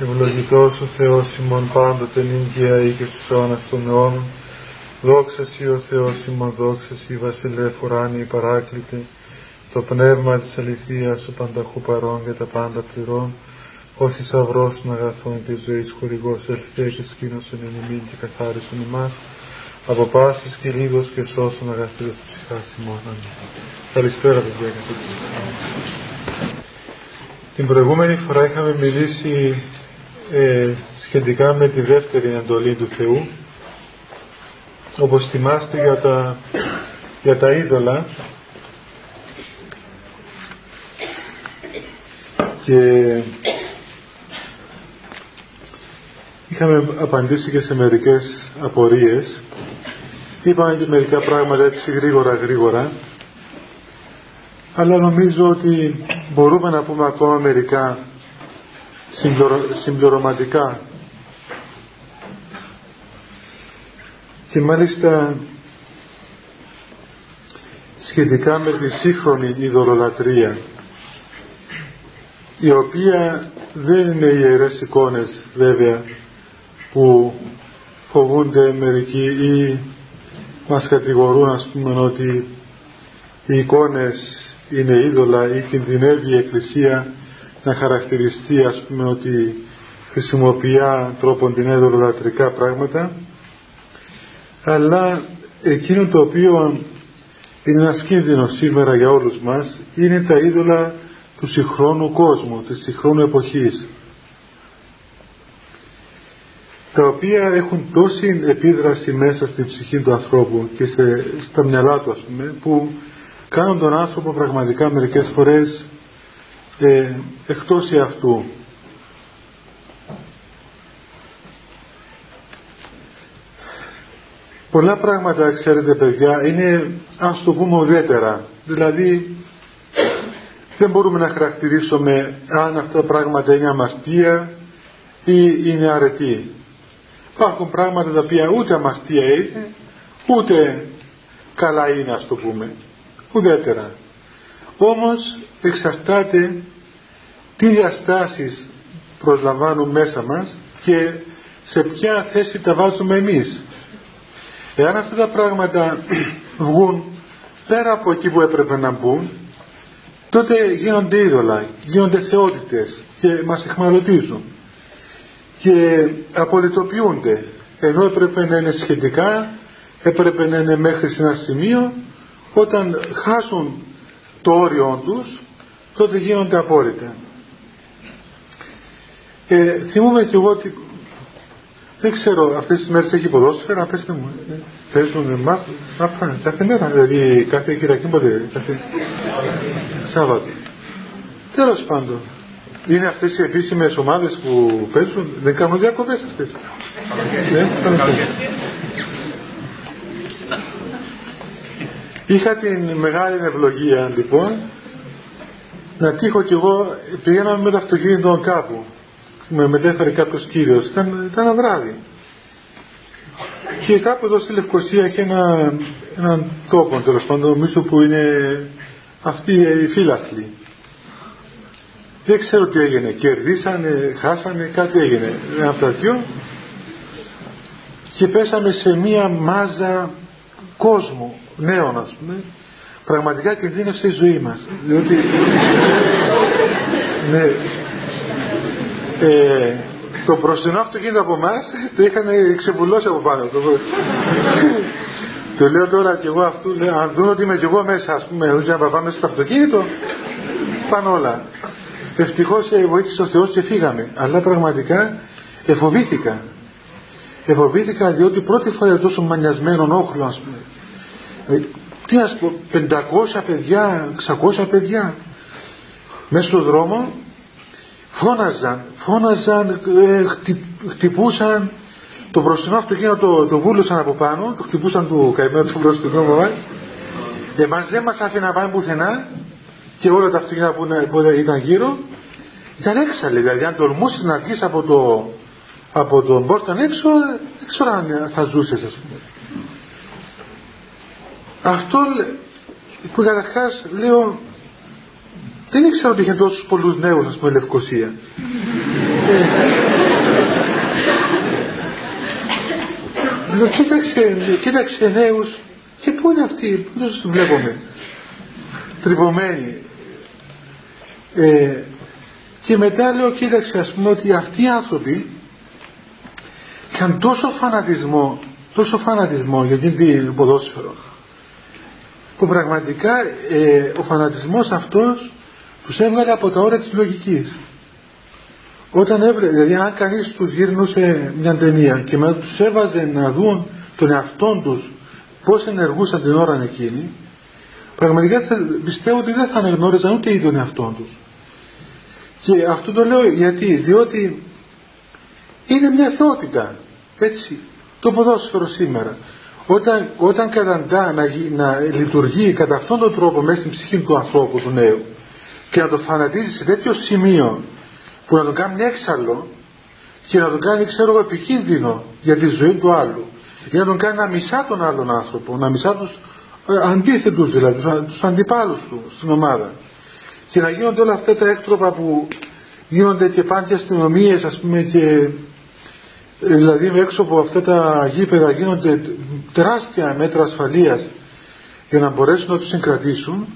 Ευλογητός ο Θεός ημών πάντοτε νύχια ή και στους αιώνας των αιώνων. Δόξα Σύ ο Θεός ημών, δόξα Σύ βασιλεύ ουράνιοι παράκλητε. Το πνεύμα της αληθείας ο πανταχού παρών και τα πάντα πληρών. Ο θησαυρός των αγαθών της ζωής χορηγός ελθέ και σκήνωσον εν ημίν και καθάρισον ημάς. Από πάσης και λίγος και σώσον αγαθήρες της ψυχάς ημών. Καλησπέρα παιδιά Την προηγούμενη φορά είχαμε μιλήσει ε, σχετικά με τη δεύτερη εντολή του Θεού. Όπως θυμάστε για τα, για τα είδωλα. Και είχαμε απαντήσει και σε μερικές απορίες. Είπαμε και μερικά πράγματα έτσι γρήγορα γρήγορα. Αλλά νομίζω ότι μπορούμε να πούμε ακόμα μερικά συμπληρωματικά. Και μάλιστα σχετικά με τη σύγχρονη ειδωλολατρία η οποία δεν είναι ιερές εικόνες βέβαια που φοβούνται μερικοί ή μας κατηγορούν ας πούμε ότι οι εικόνες είναι είδωλα ή κινδυνεύει η Εκκλησία να χαρακτηριστεί ας πούμε ότι χρησιμοποιεί τρόπον την λατρικά πράγματα. Αλλά εκείνο το οποίο είναι ένας κίνδυνος σήμερα για όλους μας είναι τα είδωλα του συγχρόνου κόσμου, της συγχρόνου εποχής τα οποία έχουν τόση επίδραση μέσα στην ψυχή του ανθρώπου και σε, στα μυαλά του ας πούμε που κάνουν τον άνθρωπο πραγματικά μερικές φορές ε, εκτός αυτού. Πολλά πράγματα, ξέρετε παιδιά, είναι ας το πούμε ουδέτερα. Δηλαδή δεν μπορούμε να χαρακτηρίσουμε αν αυτά τα πράγματα είναι αμαρτία ή είναι αρετή. Υπάρχουν πράγματα τα οποία ούτε αμαρτία είναι, ούτε καλά είναι ας το πούμε. Ουδέτερα. Όμως εξαρτάται τι διαστάσεις προσλαμβάνουν μέσα μας και σε ποια θέση τα βάζουμε εμείς. Εάν αυτά τα πράγματα βγουν πέρα από εκεί που έπρεπε να μπουν, τότε γίνονται είδωλα, γίνονται θεότητες και μας εχμαλωτίζουν και απολυτοποιούνται ενώ έπρεπε να είναι σχετικά έπρεπε να είναι μέχρι σε ένα σημείο όταν χάσουν το όριό τους τότε γίνονται απόρριτα. Ε, θυμούμαι και εγώ ότι δεν ξέρω αυτές τις μέρες έχει ποδόσφαιρα πέστε μου. Ε, παίζουν μάπα κάθε μέρα δηλαδή κάθε Κυριακή ποτέ κάθε Σάββατο. Τέλος πάντων είναι αυτές οι επίσημες ομάδες που παίζουν. Δεν κάνουν διακοπές αυτές. Ναι, Είχα την μεγάλη ευλογία λοιπόν να τύχω κι εγώ πηγαίναμε με το αυτοκίνητο κάπου με μετέφερε κάποιος κύριος. Ήταν, ήταν ένα βράδυ. Και κάπου εδώ στη Λευκοσία έχει ένα, έναν τόπο τέλος πάντων νομίζω που είναι αυτοί οι φύλαθλοι δεν ξέρω τι έγινε. Κερδίσανε, χάσανε κάτι έγινε. Ένα από τα δυο και πέσαμε σε μία μάζα κόσμου νέων ας πούμε πραγματικά κινδύνευσε η ζωή μας. Διότι ναι, ε, το μπροστινό αυτοκίνητο από εμάς το είχαν ξεβουλώσει από πάνω. Του λέω τώρα κι εγώ αυτού λέω, αν δουν ότι είμαι κι εγώ μέσα ας πούμε δεν να πάμε στο αυτοκίνητο πάνε όλα. Ευτυχώς ε, βοήθησε ο Θεός και φύγαμε. Αλλά πραγματικά εφοβήθηκα. Εφοβήθηκα διότι πρώτη φορά τόσο μανιασμένο όχλο ας πούμε. ε, τι να πω 500 παιδιά 600 παιδιά. Μέσα στο δρόμο φώναζαν φώναζαν ε, χτυπούσαν το μπροστινό αυτοκίνητο το, το βούλωσαν από πάνω το χτυπούσαν του καημένου του μπροστινού μας. Εμάς δεν μας άφηνε να πάμε πουθενά και όλα τα αυτοκίνητα που, που ήταν γύρω. Ήταν έξαλλοι δηλαδή αν τολμούσες να βγεις από το από τον πόρταν έξω δεν ξέρω αν θα ζούσες ας πούμε αυτό που καταρχάς λέω δεν ήξερα ότι είχε τόσους πολλούς νέους ας πούμε Λευκοσία. Λέω κοίταξε, κοίταξε νέους. Και πού είναι αυτοί, πού τους βλέπουμε; Τρυπωμένοι. Ε, και μετά λέω κοίταξε ας πούμε ότι αυτοί οι άνθρωποι είχαν τόσο φανατισμό τόσο φανατισμό για την ποδόσφαιρο που πραγματικά ε, ο φανατισμός αυτός τους έβγαλε από τα όρια της λογικής. Όταν έβρε, δηλαδή αν κανείς τους γύρνουσε μια ταινία και μετά τους έβαζε να δουν τον εαυτό τους πώς ενεργούσαν την ώρα εκείνη πραγματικά θα, πιστεύω ότι δεν θα αναγνώριζαν ούτε ίδιο τον εαυτό τους. Και αυτό το λέω γιατί διότι είναι μια θεότητα έτσι το ποδόσφαιρο σήμερα όταν, όταν καταντά να, να λειτουργεί κατά αυτόν τον τρόπο μέσα στην ψυχή του ανθρώπου του νέου και να το φανατίζει σε τέτοιο σημείο που να τον κάνει έξαλλο και να τον κάνει ξέρω εγώ επικίνδυνο για τη ζωή του άλλου ή να τον κάνει να μισά τον άλλον άνθρωπο να μισά τους ε, αντίθετους δηλαδή τους αντιπάλους του στην ομάδα. Και να γίνονται όλα αυτά τα έκτροπα που γίνονται και πάντα αστυνομίες, ας πούμε και ε, δηλαδή έξω από αυτά τα γήπεδα γίνονται τεράστια μέτρα ασφαλείας για να μπορέσουν να τους συγκρατήσουν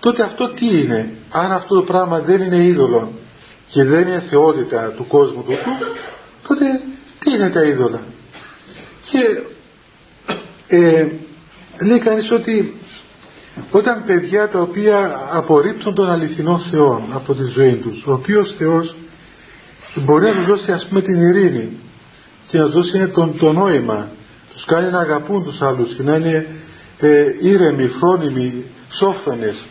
τότε αυτό τι είναι; Αν αυτό το πράγμα δεν είναι είδωλο και δεν είναι θεότητα του κόσμου του τότε τι είναι τα είδωλα; Και ε, λέει κανείς ότι όταν παιδιά τα οποία απορρίπτουν τον αληθινό Θεό από τη ζωή τους ο οποίος Θεός μπορεί να τους δώσει ας πούμε την ειρήνη και να τους δώσει τον, το νόημα τους κάνει να αγαπούν τους άλλους και να είναι ε, ήρεμοι, φρόνιμοι, σόφρονες.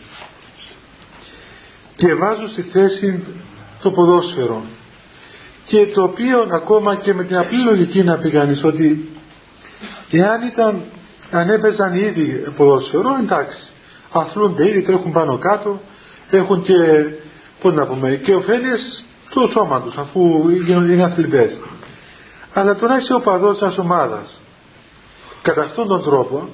Και βάζουν στη θέση το ποδόσφαιρο. Και το οποίο ακόμα και με την απλή λογική να πει κανείς ότι εάν ήταν αν έπαιζαν ήδη ποδόσφαιρο εντάξει αθλούνται ήδη τρέχουν πάνω κάτω έχουν και πώς να πούμε και ωφέλειες τους σώματος αφού είναι αθλητές. Αλλά τώρα είσαι ο παδός μιας ομάδας κατά αυτόν τον τρόπο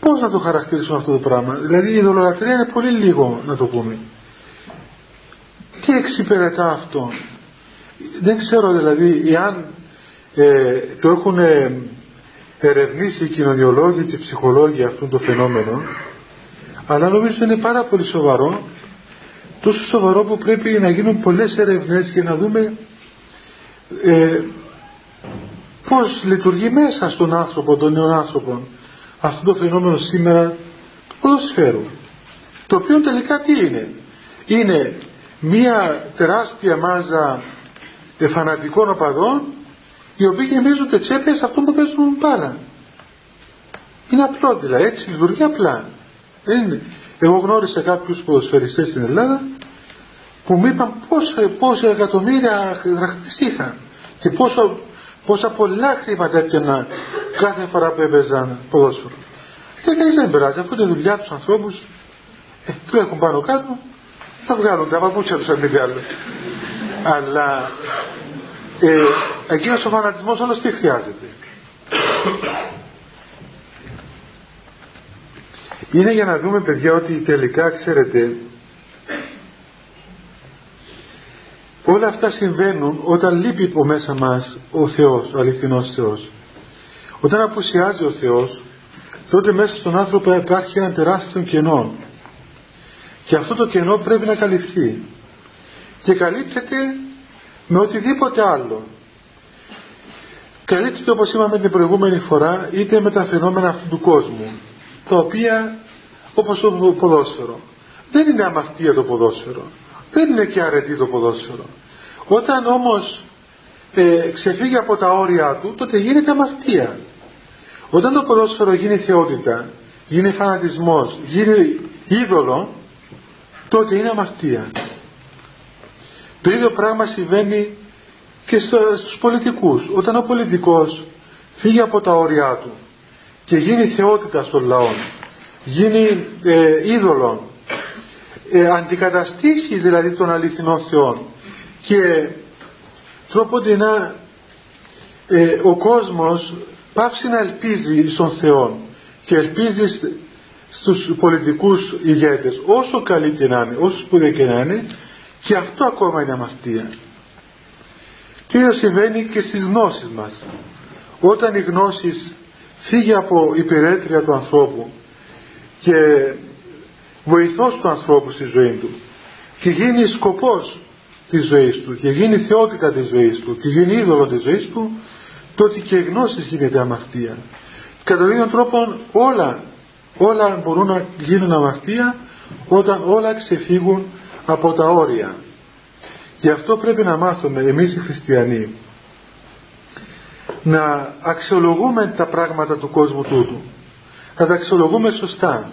πώς να το χαρακτηρίσουμε αυτό το πράγμα; Δηλαδή η ειδωλολατρία είναι πολύ λίγο να το πούμε. Τι εξυπηρετά αυτό; Δεν ξέρω δηλαδή εάν ε, το έχουν ε, ερευνήσει οι κοινωνιολόγοι και οι ψυχολόγοι αυτού το φαινόμενο αλλά νομίζω είναι πάρα πολύ σοβαρό τόσο σοβαρό που πρέπει να γίνουν πολλές ερευνές και να δούμε ε, πώς λειτουργεί μέσα στον άνθρωπο, τον νέο άνθρωπο αυτό το φαινόμενο σήμερα του ποδοσφαίρου. Το οποίο τελικά τι είναι; Είναι μία τεράστια μάζα φανατικών οπαδών οι οποίοι γεμίζονται τσέπες αυτό που παίζουν πάρα είναι απλό δηλαδή έτσι λειτουργεί απλά. Είναι. εγώ γνώρισα κάποιους ποδοσφαιριστές στην Ελλάδα που μου είπαν πόσα, πόσα εκατομμύρια δραχτές είχαν και πόσο, πόσα πολλά χρήματα έπαιρναν κάθε φορά που έπαιζαν ποδόσφαιρο. Και κανείς δεν περάζει, αφού είναι δουλειά τους ανθρώπους, ε, τρέχουν πάνω κάτω, θα βγάλουν τα παπούτσια τους αν μη άλλο. Αλλά ε, εκείνος ο φανατισμός όλος τι χρειάζεται. Είναι για να δούμε παιδιά ότι τελικά ξέρετε όλα αυτά συμβαίνουν όταν λείπει από μέσα μας ο Θεός, ο αληθινός Θεός. Όταν απουσιάζει ο Θεός τότε μέσα στον άνθρωπο υπάρχει ένα τεράστιο κενό. Και αυτό το κενό πρέπει να καλυφθεί. Και καλύπτεται με οτιδήποτε άλλο. Καλύπτεται όπως είπαμε την προηγούμενη φορά είτε με τα φαινόμενα αυτού του κόσμου τα οποία όπως το ποδόσφαιρο. Δεν είναι αμαρτία το ποδόσφαιρο δεν είναι και αρετή το ποδόσφαιρο. Όταν όμως ε, ξεφύγει από τα όρια του τότε γίνεται αμαρτία. Όταν το ποδόσφαιρο γίνει θεότητα γίνει φανατισμός γίνει είδωλο τότε είναι αμαρτία. Το ίδιο πράγμα συμβαίνει και στους πολιτικούς. Όταν ο πολιτικός φύγει από τα όρια του και γίνει θεότητα στον λαό γίνει ε, είδωλο ε, αντικαταστήσει δηλαδή τον αληθινό Θεό και τρόπον να ε, ο κόσμος πάψει να ελπίζει στον Θεό και ελπίζει στους πολιτικούς ηγέτες όσο καλή και να είναι, όσο σπουδαία και να είναι και αυτό ακόμα είναι αμαρτία. Και ίδιο συμβαίνει και στις γνώσεις μας. Όταν η γνώση φύγει από υπηρέτρια του ανθρώπου και βοηθός του ανθρώπου στη ζωή του και γίνει σκοπός της ζωής του και γίνει θεότητα της ζωής του και γίνει είδωλο της ζωής του τότε και η γνώσης γίνεται αμαρτία. Κατά τον ίδιο τρόπο όλα όλα μπορούν να γίνουν αμαρτία όταν όλα ξεφύγουν από τα όρια. Γι' αυτό πρέπει να μάθουμε εμείς οι χριστιανοί να αξιολογούμε τα πράγματα του κόσμου τούτου. Να τα αξιολογούμε σωστά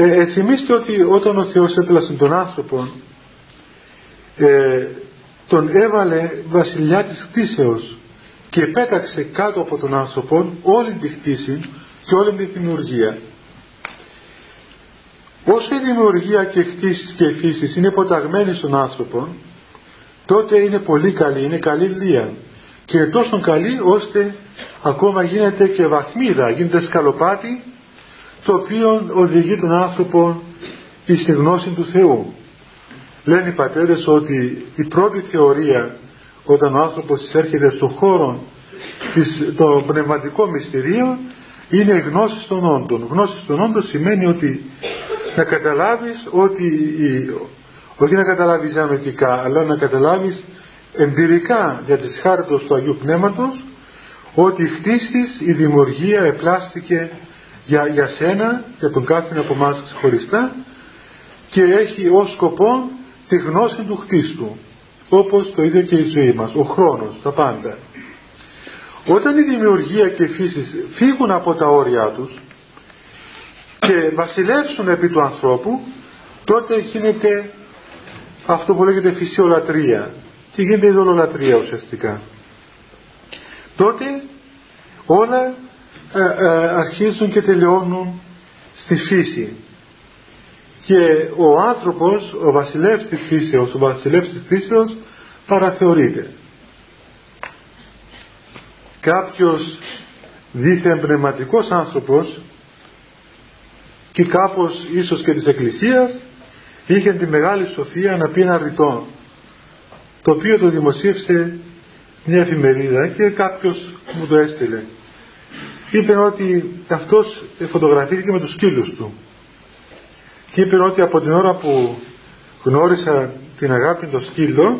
ε, θυμίστε ότι όταν ο Θεός έτλασε τον άνθρωπο ε, τον έβαλε βασιλιά της κτήσεως και πέταξε κάτω από τον άνθρωπο όλη τη κτήση και όλη τη δημιουργία. Όσο η δημιουργία και κτήσεις και φύσεις είναι ποταγμένη στον άνθρωπο τότε είναι πολύ καλή, είναι καλή λία και τόσο καλή ώστε ακόμα γίνεται και βαθμίδα, γίνεται σκαλοπάτι το οποίο οδηγεί τον άνθρωπο στη γνώση του Θεού. Λένε οι πατέρες ότι η πρώτη θεωρία όταν ο άνθρωπος έρχεται στον χώρο των πνευματικών μυστηρίων είναι η γνώση των όντων. Γνώση των όντων σημαίνει ότι να καταλάβεις ότι όχι να καταλάβεις αμετικά αλλά να καταλάβεις εμπειρικά για τις χάρτες του Αγίου Πνεύματος ότι η χτίσεις, η δημιουργία επλάστηκε για, για σένα, για τον κάθε από εμάς ξεχωριστά και έχει ως σκοπό τη γνώση του χτίστου όπως το ίδιο και η ζωή μας, ο χρόνος, τα πάντα. Όταν η δημιουργία και η φύση φύγουν από τα όρια τους και βασιλεύσουν επί του ανθρώπου τότε γίνεται αυτό που λέγεται φυσιολατρία και γίνεται ειδωλολατρία ουσιαστικά. Τότε όλα ε, ε, αρχίζουν και τελειώνουν στη φύση και ο άνθρωπος, ο βασιλεύς της φύσεως, ο βασιλεύς της φύσεως παραθεωρείται. Κάποιος δίθεν πνευματικός άνθρωπος και κάπως ίσως και της Εκκλησίας είχε τη μεγάλη σοφία να πει ένα ρητό το οποίο το δημοσίευσε μια εφημερίδα και κάποιος μου το έστειλε είπε ότι αυτός φωτογραφήθηκε με τους σκύλους του και είπε ότι από την ώρα που γνώρισα την αγάπη των σκύλων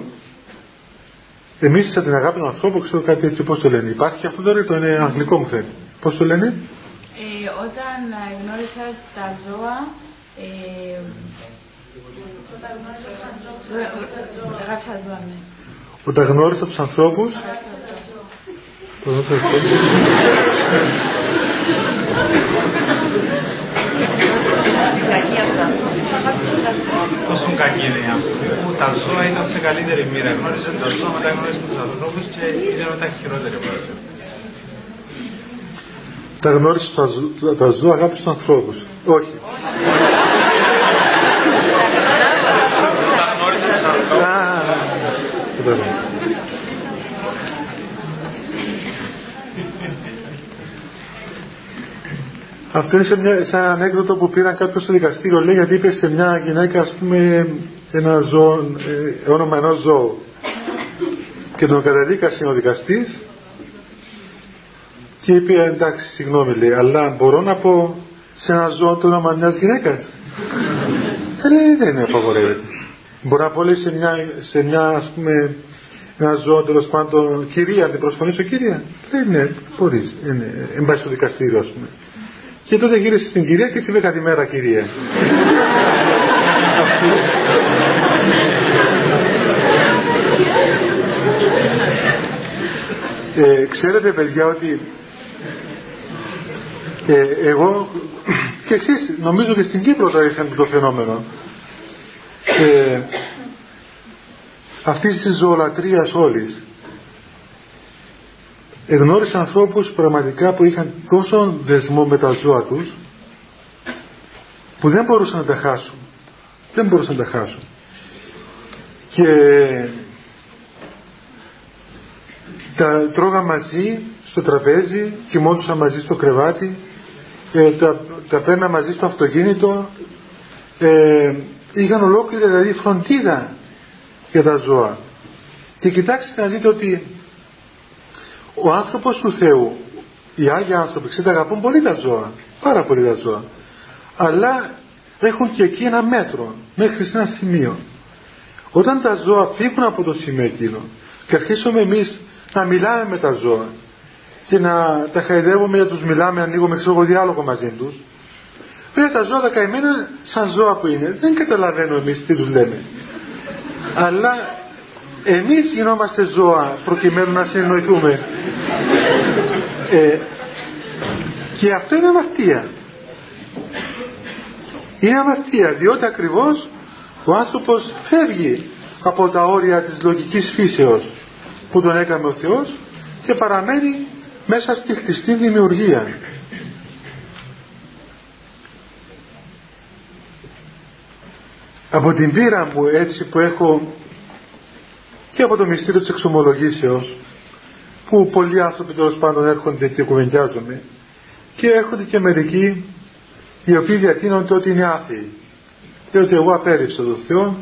εμείς την αγάπη των ανθρώπων ξέρω κάτι τέτοιο πώς το λένε υπάρχει αυτό τώρα το είναι αγγλικό μου φαίνεται πώς το λένε ε, όταν γνώρισα τα ζώα ε, όταν γνώρισα τους ανθρώπους Τόσο κακή είναι η άνθρωποι. Τα ζώα ήταν σε καλύτερη μοίρα. Γνώριζαν τα ζώα, μετά γνώριζαν τους ανθρώπους και ήταν τα χειρότερη πρώτα. Τα γνώρισε τα ζώα, αγάπη στους ανθρώπους. Όχι. Τα γνώρισε τους ανθρώπους. Αυτό είναι σε, μια, σε ένα ανέκδοτο που πήραν κάποιος στο δικαστήριο, λέει, γιατί είπες σε μια γυναίκα, ας πούμε, ένα ζώο, ε, όνομα ενός ζώου. Και τον καταδίκασε ο δικαστής και είπε, εντάξει, συγγνώμη, λέει, αλλά μπορώ να πω σε ένα ζώο το όνομα μιας γυναίκας. ε, λέει, δεν είναι απαγορεύεται. Μπορώ να πω, λέει, σε μια, σε μια ας πούμε, ένα ζώο τέλος πάντων, κυρία, την προσφωνήσω κυρία. Λέει, ναι, μπορείς. Εν πάει στο δικαστήριο, ας πούμε. Και τότε γύρισε στην κυρία και της είπε καλημέρα κυρία. ε, ξέρετε παιδιά ότι ε, εγώ και εσείς νομίζω και στην Κύπρο το ήρθαν το φαινόμενο ε, αυτής της ζωολατρίας όλης εγνώρισα ανθρώπους πραγματικά που είχαν τόσο δεσμό με τα ζώα τους που δεν μπορούσαν να τα χάσουν. Δεν μπορούσαν να τα χάσουν. Και τα τρώγα μαζί στο τραπέζι κοιμόντουσαν μαζί στο κρεβάτι ε, τα, τα παίρνα μαζί στο αυτοκίνητο ε, είχαν ολόκληρη δηλαδή φροντίδα για τα ζώα. Και κοιτάξτε να δείτε ότι ο άνθρωπος του Θεού οι Άγιοι άνθρωποι ξέρετε αγαπούν πολύ τα ζώα πάρα πολύ τα ζώα. Αλλά έχουν και εκεί ένα μέτρο μέχρι σε ένα σημείο. Όταν τα ζώα φύγουν από το σημείο εκείνο και αρχίσουμε εμείς να μιλάμε με τα ζώα και να τα χαϊδεύουμε για τους μιλάμε, ανοίγουμε ξέρω διάλογο μαζί τους βέβαια τα ζώα τα καημένα σαν ζώα που είναι δεν καταλαβαίνω εμείς τι τους λέμε. Αλλά εμείς γινόμαστε ζώα προκειμένου να συνεννοηθούμε ε, και αυτό είναι αμαρτία είναι αμαρτία διότι ακριβώς ο άνθρωπος φεύγει από τα όρια της λογικής φύσεως που τον έκαμε ο Θεός και παραμένει μέσα στη χτιστή δημιουργία. Από την πείρα μου έτσι που έχω και από το μυστήριο της εξομολογήσεως που πολλοί άνθρωποι τέλος πάντων έρχονται και κουβεντιάζομαι και έρχονται και μερικοί οι οποίοι διατείνονται ότι είναι άθεοι και ότι εγώ απέρριψα τον Θεό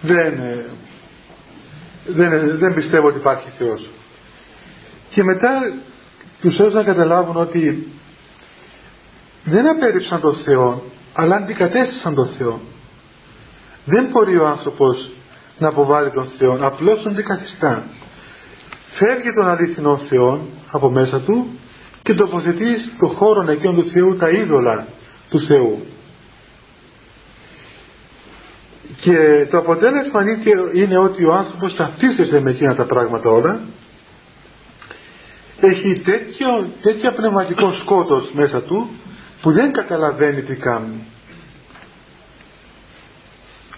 δεν, ε, δεν, δεν πιστεύω ότι υπάρχει Θεός και μετά τους έδωσαν να καταλάβουν ότι δεν απέρριψαν τον Θεό αλλά αντικατέστησαν τον Θεό. Δεν μπορεί ο άνθρωπος να αποβάλει τον Θεό απλώς τον αντικαθιστά. Φεύγει τον αληθινό Θεό από μέσα του και τοποθετεί στο χώρο εκείνο του Θεού τα είδωλα του Θεού. Και το αποτέλεσμα είναι ότι ο άνθρωπος ταυτίζεται με εκείνα τα πράγματα όλα. Έχει τέτοιο, τέτοιο πνευματικό σκότος μέσα του που δεν καταλαβαίνει τι κάνει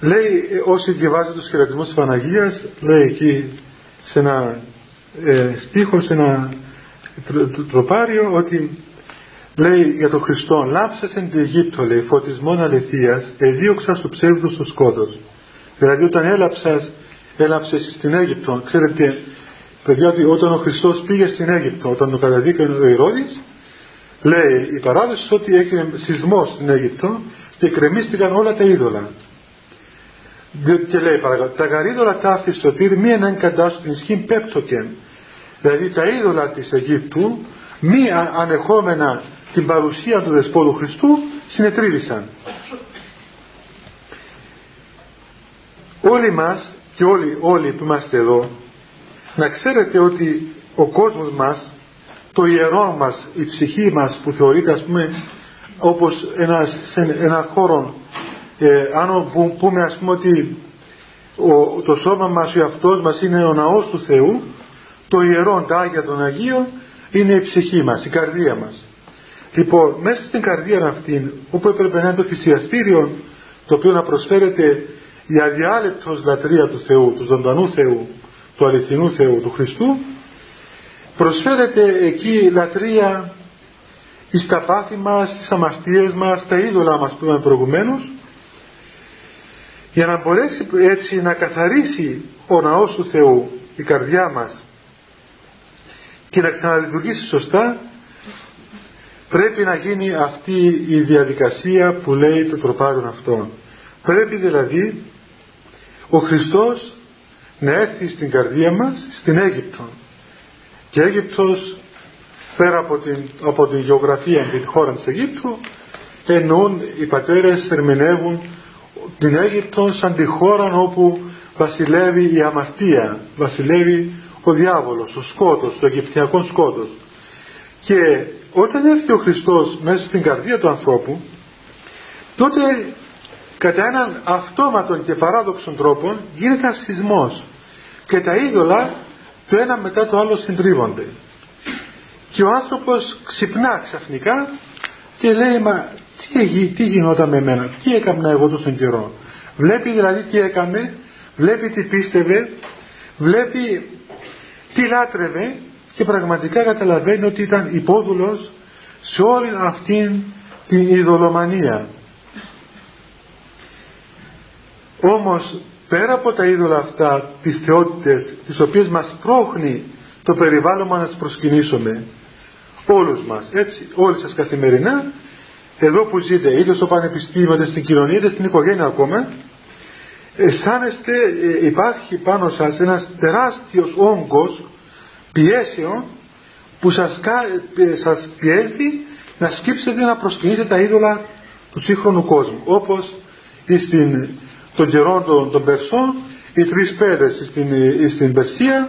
λέει όσοι διαβάζουν τους χαιρετισμούς της Παναγίας λέει εκεί σε ένα ε, στίχο σε ένα τροπάριο ότι λέει για τον Χριστό λάψες εν τη Αιγύπτο λέει φωτισμόν αληθείας εδίωξα στο ψεύδο στο σκότος δηλαδή όταν έλαψας έλαψες στην Αίγυπτο. Ξέρετε παιδιά ότι όταν ο Χριστός πήγε στην Αίγυπτο όταν το καταδίκανε ο Ηρώδης λέει η παράδοση ότι έγινε σεισμός στην Αίγυπτο και κρεμίστηκαν όλα τα είδωλα και λέει παρακαλώ τα γαρίδωλα ταύτη σωτήρ μη έναν καντάσου την ισχύν πέπτοκεν δηλαδή τα είδωλα της Αιγύπτου μη ανεχόμενα την παρουσία του Δεσπότου Χριστού συνετρίβησαν. Όλοι μας και όλοι, όλοι που είμαστε εδώ να ξέρετε ότι ο κόσμος μας το ιερό μας, η ψυχή μας που θεωρείται ας πούμε όπως ένας, σε ένα χώρο ε, αν πούμε ας πούμε ότι ο, το σώμα μας, ο αυτός μας είναι ο ναός του Θεού το ιερό, τα Άγια των Αγίων είναι η ψυχή μας, η καρδία μας. Λοιπόν μέσα στην καρδία αυτή όπου έπρεπε να είναι το θυσιαστήριο το οποίο να προσφέρεται η αδιάλεπτος λατρεία του Θεού, του ζωντανού Θεού του αληθινού Θεού, του Χριστού προσφέρεται εκεί λατρεία εις τα πάθη μας, στις αμαστίες μας, τα είδωλά μας που είπαμε προηγουμένως για να μπορέσει έτσι να καθαρίσει ο ναός του Θεού η καρδιά μας και να ξαναλειτουργήσει σωστά πρέπει να γίνει αυτή η διαδικασία που λέει το τροπάρον αυτό. Πρέπει δηλαδή ο Χριστός να έρθει στην καρδία μας στην Αίγυπτο. Και Αίγυπτος πέρα από την, από την γεωγραφία την χώρα της Αιγύπτου εννοούν οι πατέρες ερμηνεύουν την Αίγυπτο σαν τη χώρα όπου βασιλεύει η αμαρτία. Βασιλεύει ο διάβολος, ο σκότος, το Αιγυπτιακό σκότος. Και όταν έρθει ο Χριστός μέσα στην καρδία του ανθρώπου τότε κατά έναν αυτόματο και παράδοξο τρόπο γίνεται ένα σεισμός και τα είδωλα το ένα μετά το άλλο συντρίβονται. Και ο άνθρωπος ξυπνά ξαφνικά και λέει μα τι, τι γινόταν με μένα, τι έκανα εγώ τόσο καιρό. Βλέπει δηλαδή τι έκαμε βλέπει τι πίστευε βλέπει τι λάτρευε και πραγματικά καταλαβαίνει ότι ήταν υπόδουλος σε όλη αυτήν την ειδωλομανία. Όμως πέρα από τα είδωλα αυτά τις θεότητες τις οποίες μας πρόχνει το περιβάλλον μας να τις προσκυνήσουμε όλους μας έτσι όλοι σας καθημερινά εδώ που ζείτε είτε στο πανεπιστήμιο είτε στην κοινωνία είτε στην οικογένεια ακόμα αισθάνεστε ε, υπάρχει πάνω σας ένας τεράστιος όγκος πιέσεων που σας, ε, σας πιέζει να σκύψετε να προσκυνήσετε τα είδωλα του σύγχρονου κόσμου. Όπως στην, των καιρών των, των Περσών οι τρεις πέδες στην, ε, στην Περσία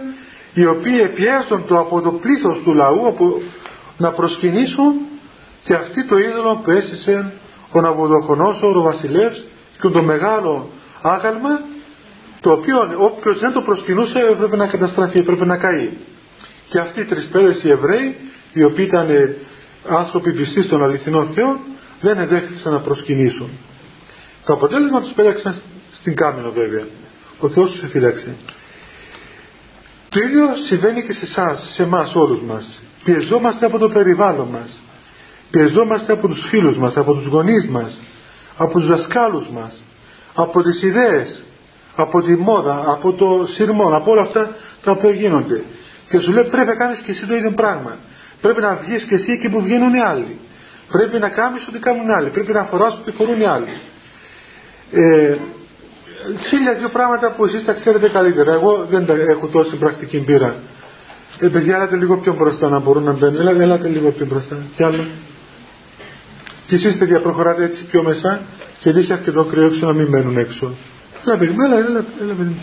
οι οποίοι πιέζονται από το πλήθος του λαού από, να προσκυνήσουν και αυτή το είδωλο που έστησε ο Ναβουδοχονόσορ, ο βασιλεύς και το μεγάλο άγαλμα το οποίο όποιος δεν το προσκυνούσε έπρεπε να καταστραφεί, έπρεπε να καεί. Και αυτοί οι τρεις πέδες οι Εβραίοι, οι οποίοι ήταν ε, άνθρωποι πιστοί στον αληθινό Θεό, δεν εδέχθησαν να προσκυνήσουν. Το αποτέλεσμα τους πέταξαν στην κάμινο βέβαια. Ο Θεός τους εφύλαξε. Το ίδιο συμβαίνει και σε εσάς, σε εμάς όλους μας. Πιεζόμαστε από το περιβάλλον μας. Πιεζόμαστε από τους φίλους μας, από τους γονείς μας, από τους δασκάλους μας, από τις ιδέες, από τη μόδα, από το σειρμό, από όλα αυτά τα οποία γίνονται. Και σου λέει πρέπει να κάνεις και εσύ το ίδιο πράγμα. Πρέπει να βγεις και εσύ εκεί που βγαίνουν οι άλλοι. Πρέπει να κάνεις ό,τι κάνουν οι άλλοι. Πρέπει να φοράς ό,τι φορούν οι άλλοι. Ε, χίλια δύο πράγματα που εσείς τα ξέρετε καλύτερα. Εγώ δεν τα έχω τόση πρακτική πείρα. Ε, παιδιά, έλατε λίγο πιο μπροστά να μπορούν να μπαίνουν. Έλατε, έλατε λίγο πιο μπροστά. Κι άλλο. Και εσείς παιδιά προχωράτε έτσι πιο μέσα και έχει αρκετό κρύο έξω να μην μένουν έξω. Έλα παιδί έλα, έλα, έλα παιδί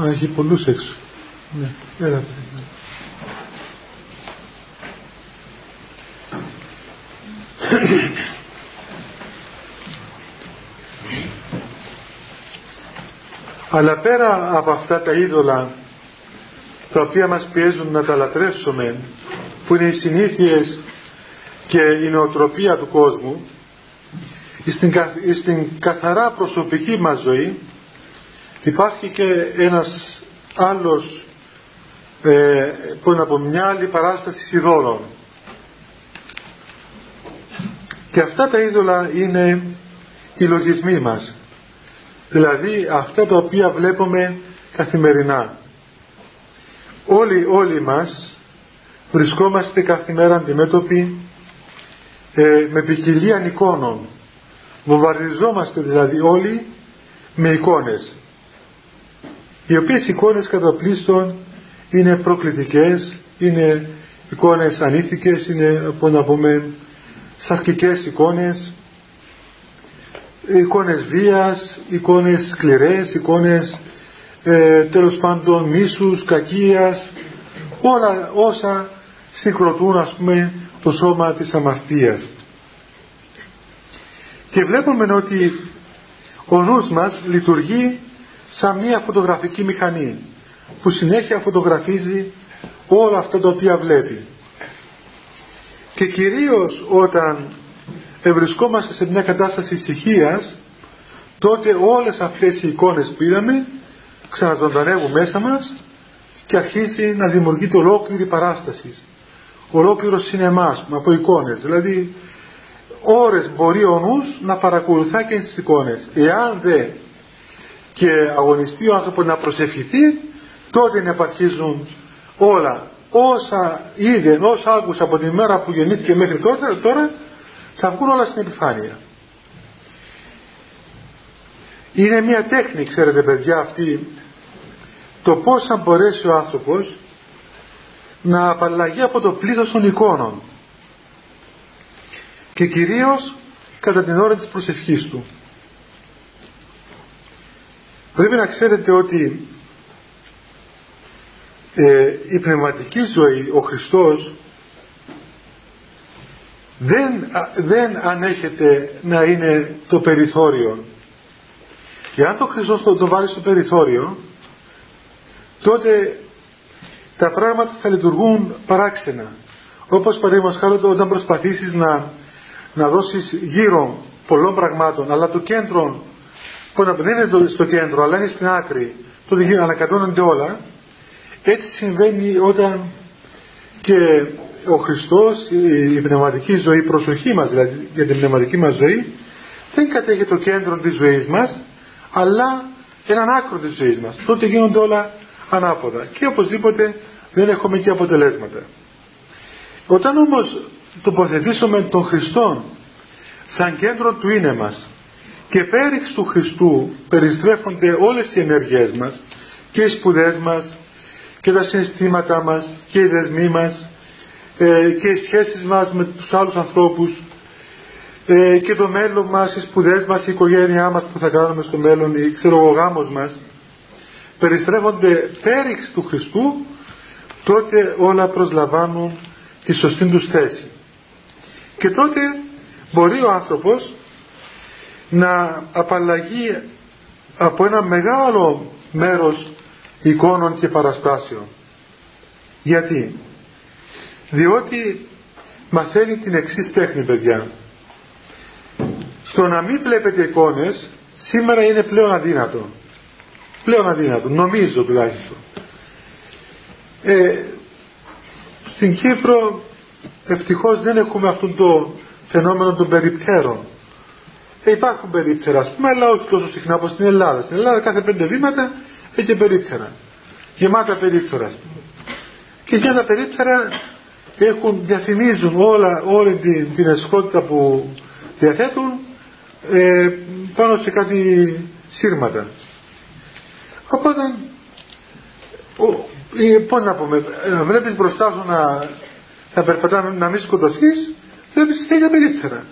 Α, έχει πολλούς έξω. Ναι, έλα παιδί αλλά πέρα από αυτά τα είδωλα τα οποία μας πιέζουν να τα λατρεύσουμε που είναι οι συνήθειες και η νοοτροπία του κόσμου στην, στην καθαρά προσωπική μας ζωή υπάρχει και ένας άλλος ε, που είναι από μια άλλη παράσταση ειδόλων και αυτά τα είδωλα είναι οι λογισμοί μας δηλαδή αυτά τα οποία βλέπουμε καθημερινά. Όλοι, όλοι μας βρισκόμαστε κάθε μέρα αντιμέτωποι ε, με ποικιλία εικόνων. Βομβαρδιζόμαστε δηλαδή όλοι με εικόνες οι οποίες εικόνες κατά πλήστον είναι προκλητικές είναι εικόνες ανήθικες είναι πώς να πούμε σαρκικές εικόνες εικόνες βίας, εικόνες σκληρές, εικόνες ε, τέλος πάντων μίσους, κακίας, όλα όσα συγκροτούν ας πούμε το σώμα της αμαρτίας. Και βλέπουμε ότι ο νους μας λειτουργεί σαν μια φωτογραφική μηχανή που συνέχεια φωτογραφίζει όλα αυτά τα οποία βλέπει. Και κυρίως όταν ευρισκόμαστε σε μια κατάσταση ησυχίας, τότε όλες αυτές οι εικόνες που είδαμε ξαναζωντανεύουν μέσα μας και αρχίζει να δημιουργείται ολόκληρη παράσταση. Ολόκληρο σινεμάς από εικόνες. Δηλαδή ώρες μπορεί ο νους να παρακολουθά και τις εικόνες. Εάν δεν και αγωνιστεί ο άνθρωπος να προσευχηθεί τότε να επαρχίζουν όλα όσα είδε, όσα άκουσα από τη μέρα που γεννήθηκε μέχρι τώρα, τώρα θα βγουν όλα στην επιφάνεια. Είναι μια τέχνη, ξέρετε παιδιά, αυτή το πώς θα μπορέσει ο άνθρωπος να απαλλαγεί από το πλήθος των εικόνων και κυρίως κατά την ώρα της προσευχής του. Πρέπει να ξέρετε ότι ε, η πνευματική ζωή, ο Χριστός δεν, δεν ανέχεται να είναι το περιθώριο. αν το Χριστός το, το βάλει στο περιθώριο, τότε τα πράγματα θα λειτουργούν παράξενα. Όπως παραδείγματος χάρη όταν προσπαθήσεις να, να δώσεις γύρω πολλών πραγμάτων, αλλά το κέντρο, που δεν είναι στο κέντρο, αλλά είναι στην άκρη, τότε ανακατώνονται όλα, έτσι συμβαίνει όταν και ο Χριστός, η πνευματική ζωή, η προσοχή μας δηλαδή για την πνευματική μας ζωή δεν κατέχει το κέντρο της ζωής μας αλλά έναν άκρο της ζωής μας. Τότε γίνονται όλα ανάποδα. Και οπωσδήποτε δεν έχουμε και αποτελέσματα. Όταν όμως τοποθετήσουμε τον Χριστό σαν κέντρο του είναι μας και πέριξ του Χριστού περιστρέφονται όλες οι ενεργές μας και οι σπουδές μας και τα συναισθήματά μας και οι δεσμοί μας ε, και οι σχέσεις μας με τους άλλους ανθρώπους ε, και το μέλλον μας, οι σπουδές μας, η οικογένειά μας που θα κάνουμε στο μέλλον, η ξέρω ο γάμος μας περιστρέφονται πέριξ του Χριστού τότε όλα προσλαμβάνουν τη σωστή τους θέση. Και τότε μπορεί ο άνθρωπος να απαλλαγεί από ένα μεγάλο μέρος εικόνων και παραστάσεων. Γιατί; Διότι μαθαίνει την εξής τέχνη παιδιά. Στο να μην βλέπετε εικόνες σήμερα είναι πλέον αδύνατο. Πλέον αδύνατο νομίζω τουλάχιστον. Ε, στην Κύπρο ευτυχώς δεν έχουμε αυτό το φαινόμενο των περιπτέρων. Ε, υπάρχουν περίπτερα ας πούμε αλλά όχι τόσο συχνά όπως στην Ελλάδα. Στην Ελλάδα κάθε πέντε βήματα έχει περίπτερα γεμάτα περίπτερα και για τα περίπτερα έχουν, διαφημίζουν όλα, όλη την, την εσχότητα που διαθέτουν ε, πάνω σε κάτι σύρματα. Οπότε, ε, πώς να πούμε, ε, βλέπεις μπροστά σου να, να περπατά να μην σκοτωθείς, βλέπεις τέτοια περίπτερα.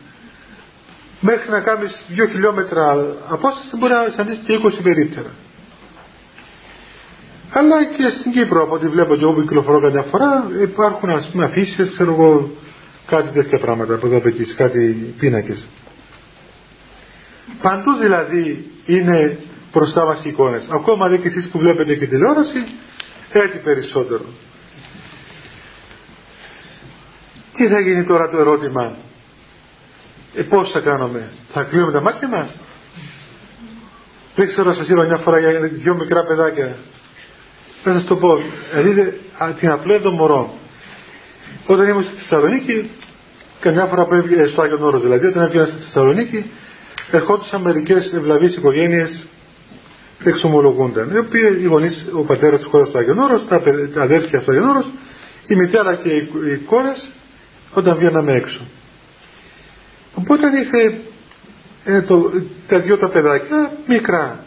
Μέχρι να κάνεις δύο χιλιόμετρα απόσταση μπορεί να συναντήσεις και 20 περίπτερα. Αλλά και στην Κύπρο από ό,τι βλέπω και εγώ που κυκλοφορώ καμιά φορά υπάρχουν ας πούμε αφήσεις, ξέρω εγώ κάτι τέτοια πράγματα από εδώ από εκεί, κάτι πίνακες. Παντού δηλαδή είναι μπροστά μας οι εικόνες. Ακόμα δε και εσείς που βλέπετε και τηλεόραση, έτσι περισσότερο. Τι θα γίνει τώρα το ερώτημα; Ε, πώς θα κάνουμε; Θα κλείνουμε τα μάτια μας; Δεν ξέρω σας είπα μια φορά για δυο μικρά παιδάκια θα σας το πω. Δείτε την απλό μωρό. Όταν ήμουν στη Θεσσαλονίκη, καμιά φορά που έβγαινε στο Άγιο Νόρο δηλαδή, όταν έβγαινα στη Θεσσαλονίκη, ερχόντουσαν μερικές ευλαβείς οικογένειες και εξομολογούνταν. Οι οποίοι οι γονείς, ο πατέρας της χώρας του Άγιο Νόρο, τα, αδέρφια του Άγιο Νόρο, η μητέρα και οι, οι κόρες, όταν βγαίναμε έξω. Οπότε ήρθε ε, το, τα δυο τα παιδάκια μικρά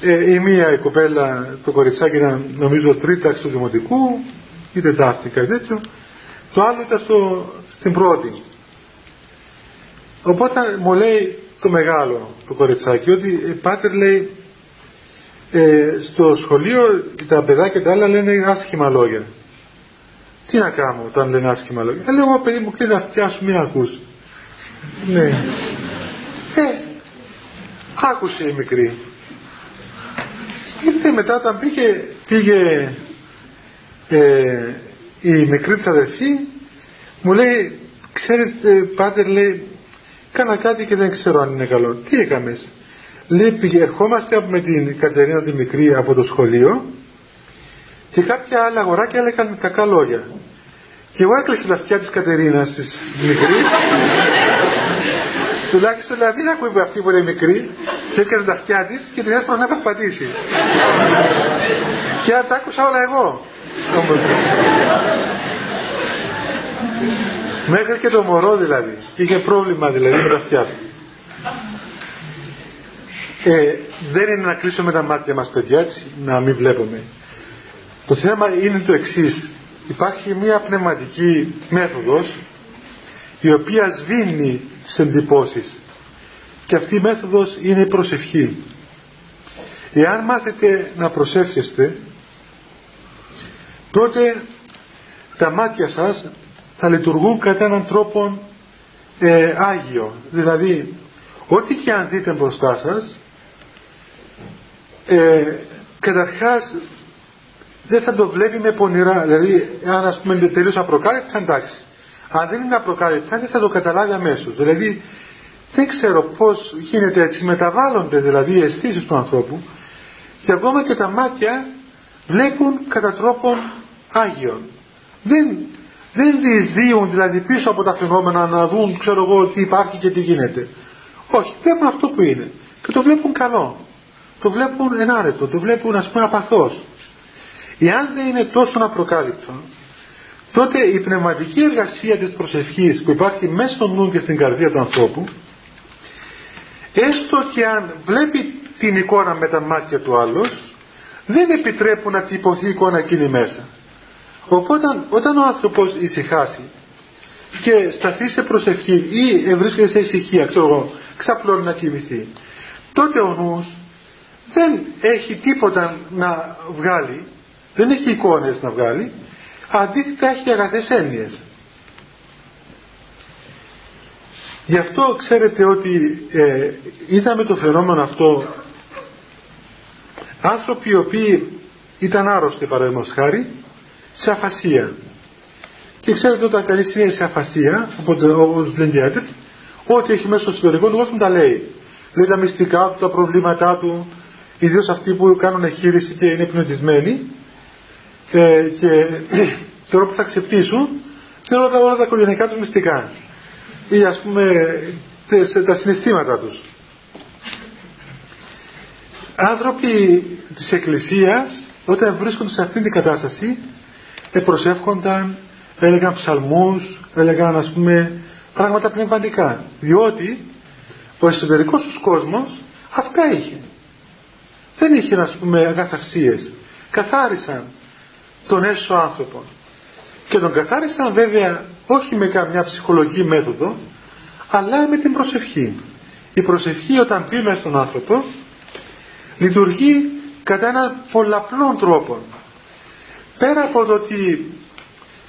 ε, η μία η κοπέλα, το κοριτσάκι ήταν νομίζω τρίταξη του δημοτικού ή τετάρτη κάτι τέτοιο. Το άλλο ήταν στο, στην πρώτη. Οπότε μου λέει το μεγάλο το κοριτσάκι ότι ε, πάτερ λέει ε, στο σχολείο τα παιδάκια τα άλλα λένε άσχημα λόγια. Τι να κάνω όταν λένε άσχημα λόγια; Ε, λέω παιδί μου κλείνει αυτιά σου μην ακούς. ναι. Ε, άκουσε η μικρή. Ήρθε μετά όταν πήγε, πήγε ε, η μικρή της αδερφή μου λέει ξέρετε πάτερ λέει κάνα κάτι και δεν ξέρω αν είναι καλό τι έκαμες; Λέει πήγε, ερχόμαστε με την Κατερίνα τη μικρή από το σχολείο και κάποια άλλα αγοράκια έλεγαν κακά λόγια και εγώ έκλεισα τα αυτιά της Κατερίνας της μικρής Τουλάχιστον δηλαδή δεν ακούει αυτή που είναι μικρή και έκανε τα αυτιά της και την έσπρωνα να περπατήσει. και τα άκουσα όλα εγώ. Μέχρι και το μωρό δηλαδή. Είχε πρόβλημα δηλαδή με τα αυτιά του. Ε, δεν είναι να κλείσουμε τα μάτια μας παιδιά έτσι, να μην βλέπουμε. Το θέμα είναι το εξής. Υπάρχει μια πνευματική μέθοδος η οποία σβήνει τις εντυπώσεις. Και αυτή η μέθοδος είναι η προσευχή. Εάν μάθετε να προσεύχεστε τότε τα μάτια σας θα λειτουργούν κατά έναν τρόπο ε, άγιο. Δηλαδή ό,τι και αν δείτε μπροστά σας ε, καταρχάς δεν θα το βλέπει με πονηρά. Δηλαδή αν ας πούμε είναι τελείως απροκάλυπτα εντάξει αν δεν είναι απροκάλυπτα δεν θα το καταλάβει αμέσως. Δηλαδή δεν ξέρω πώς γίνεται έτσι, μεταβάλλονται δηλαδή οι αισθήσεις του ανθρώπου και ακόμα και τα μάτια βλέπουν κατά τρόπον Άγιον. Δεν, δεν διεισδύουν δηλαδή πίσω από τα φαινόμενα να δουν ξέρω εγώ τι υπάρχει και τι γίνεται. Όχι, βλέπουν αυτό που είναι. Και το βλέπουν καλό. Το βλέπουν ενάρετο, το βλέπουν ας πούμε απαθώς. Εάν δεν είναι τόσο απροκάλυπτο, τότε η πνευματική εργασία της προσευχής που υπάρχει μέσα στο νου και στην καρδία του ανθρώπου, έστω και αν βλέπει την εικόνα με τα μάτια του άλλου, δεν επιτρέπουν να τυπωθεί η εικόνα εκείνη μέσα. Οπότε όταν ο άνθρωπος ησυχάσει και σταθεί σε προσευχή ή βρίσκεται σε ησυχία, ξέρω εγώ, ξαπλώνει να κοιμηθεί, τότε ο νους δεν έχει τίποτα να βγάλει, δεν έχει εικόνες να βγάλει, αντίθετα έχει αγαθές έννοιες. Γι' αυτό ξέρετε ότι ε, είδαμε το φαινόμενο αυτό άνθρωποι οι οποίοι ήταν άρρωστοι παραδείγματος χάρη σε αφασία. Και ξέρετε όταν κανείς είναι σε αφασία, όπως λένε ό,τι έχει μέσα στο εσωτερικό του κόσμου τα λέει. Λέει τα μυστικά του, τα προβλήματά του, ιδίως αυτοί που κάνουν εγχείρηση και είναι πνευματισμένοι ε, και τώρα που θα ξεπτήσουν είναι όλα τα, όλα τα οικογενειακά τους μυστικά ή ας πούμε τα συναισθήματα τους. Άνθρωποι της Εκκλησίας όταν βρίσκονται σε αυτήν την κατάσταση προσεύχονταν, έλεγαν ψαλμούς, έλεγαν ας πούμε πράγματα πνευματικά. Διότι ο εσωτερικός τους κόσμος αυτά είχε. Δεν είχε ας πούμε αγαθαξίες. Καθάρισαν τον έσω άνθρωπο. Και τον καθάρισαν βέβαια όχι με καμιά ψυχολογική μέθοδο, αλλά με την προσευχή. Η προσευχή όταν πει μέσα στον άνθρωπο λειτουργεί κατά έναν πολλαπλών τρόπο. Πέρα από το ότι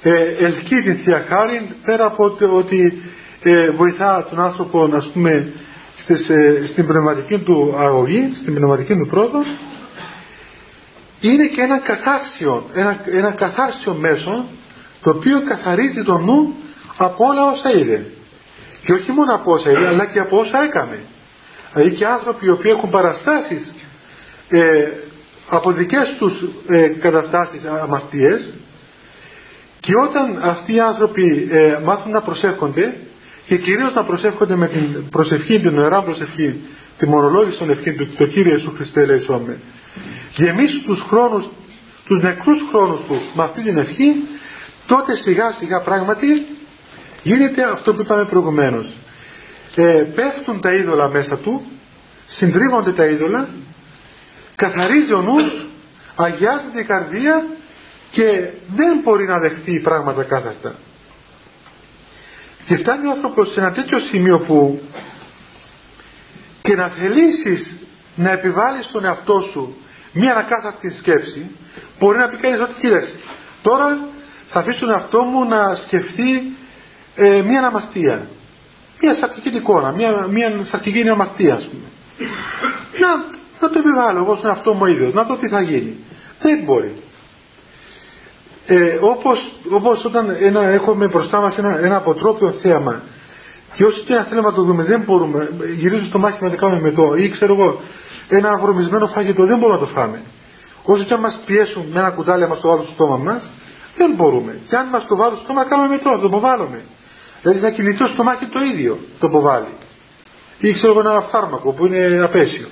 ε, ελκύει την Θεία Χάρη, πέρα από το ότι ε, βοηθά τον άνθρωπο να πούμε στις, ε, στην πνευματική του αγωγή, στην πνευματική του πρόοδο, είναι και ένα καθάρσιο, ένα, ένα καθάρσιο μέσο το οποίο καθαρίζει τον νου από όλα όσα είδε. Και όχι μόνο από όσα είδε, αλλά και από όσα έκαμε. Δηλαδή και άνθρωποι οι οποίοι έχουν παραστάσεις ε, από δικές τους ε, καταστάσεις αμαρτίες και όταν αυτοί οι άνθρωποι ε, μάθουν να προσεύχονται και κυρίως να προσεύχονται με την προσευχή, την ωραία προσευχή, τη μονολόγηση των ευχήν του, το Κύριε Ιησού Χριστέ ελέησόμε, γεμίσουν τους χρόνους, τους νεκρούς χρόνους τους με αυτή την ευχή, τότε σιγά σιγά πράγματι γίνεται αυτό που είπαμε προηγουμένως. Ε, πέφτουν τα είδωλα μέσα του, συντρίβονται τα είδωλα καθαρίζει ο νους, αγιάζεται η καρδία και δεν μπορεί να δεχτεί πράγματα κάθαρτα. Και φτάνει ο άνθρωπος σε ένα τέτοιο σημείο που και να θελήσεις να επιβάλλεις στον εαυτό σου μία ανακάθαρτη σκέψη μπορεί να πει κανείς ότι κοίταξε τώρα θα αφήσω τον εαυτό μου να σκεφτεί ε, μία αναμαρτία μία σαρκική εικόνα μία, μία σαρκική αμαρτία ας πούμε να να το επιβάλλω εγώ στον αυτό μου ίδιος, να δω τι θα γίνει. Δεν μπορεί. Ε, όπως, όπως όταν ένα, έχουμε μπροστά μας ένα, ένα αποτρόπιο θέαμα και όσο και να θέλουμε να το δούμε δεν μπορούμε, γυρίζω στο μάχη να το κάνουμε με το ή ξέρω εγώ ένα αγρομισμένο φαγητό δεν μπορούμε να το φάμε. Όσο και αν μας πιέσουν με ένα κουτάλι να μας το βάλουν στο στόμα μας δεν μπορούμε. Και αν μας το βάλουν στο στόμα κάνουμε με το, το αποβάλλουμε. Δηλαδή θα κινηθεί το στομάχι το ίδιο το αποβάλλει. Ή ξέρω εγώ ένα φάρμακο που είναι απέσιο.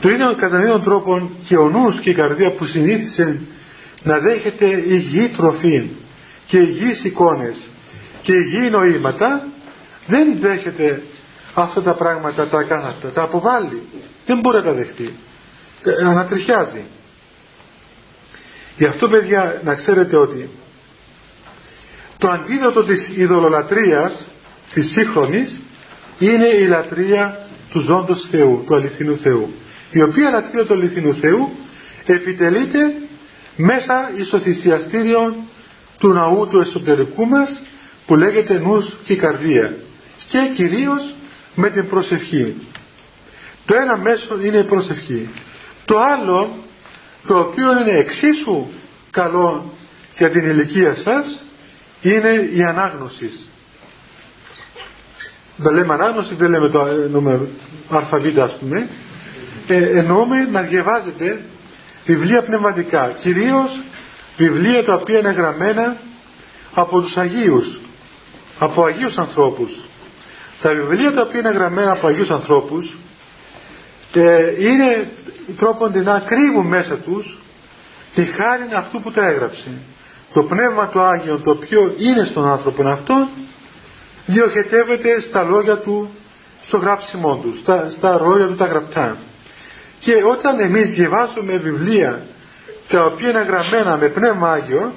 Το ίδιο κατά ίδιο τρόπο και ο νους και η καρδία που συνήθισε να δέχεται υγιή τροφή και υγιείς εικόνες και υγιή νοήματα δεν δέχεται αυτά τα πράγματα τα κάθαρτα, τα αποβάλλει. Δεν μπορεί να τα δεχτεί. Ε, ανατριχιάζει. Γι' αυτό παιδιά να ξέρετε ότι το αντίδοτο της ειδωλολατρίας της σύγχρονης είναι η λατρεία του ζώντος Θεού, του αληθινού Θεού η οποία λατρεία του αληθινού Θεού επιτελείται μέσα στο θυσιαστήριο του ναού του εσωτερικού μας που λέγεται νους και καρδία και κυρίως με την προσευχή. Το ένα μέσο είναι η προσευχή. Το άλλο το οποίο είναι εξίσου καλό για την ηλικία σας είναι η ανάγνωση. Δεν λέμε ανάγνωση, δεν λέμε το νούμερο αλφαβήτα ας πούμε ε, εννοούμε να διαβάζετε βιβλία πνευματικά κυρίως βιβλία τα οποία είναι γραμμένα από τους Αγίους από Αγίους ανθρώπους Τα βιβλία τα οποία είναι γραμμένα από Αγίους ανθρώπους ε, είναι τρόπον να κρύβουν μέσα τους τη χάρη αυτού που τα έγραψε. Το Πνεύμα του Άγιο το οποίο είναι στον άνθρωπο αυτό διοχετεύεται στα λόγια του, στο γράψιμό του, στα, στα λόγια του τα γραπτά. Και όταν εμείς διαβάζουμε βιβλία τα οποία είναι γραμμένα με Πνεύμα Άγιο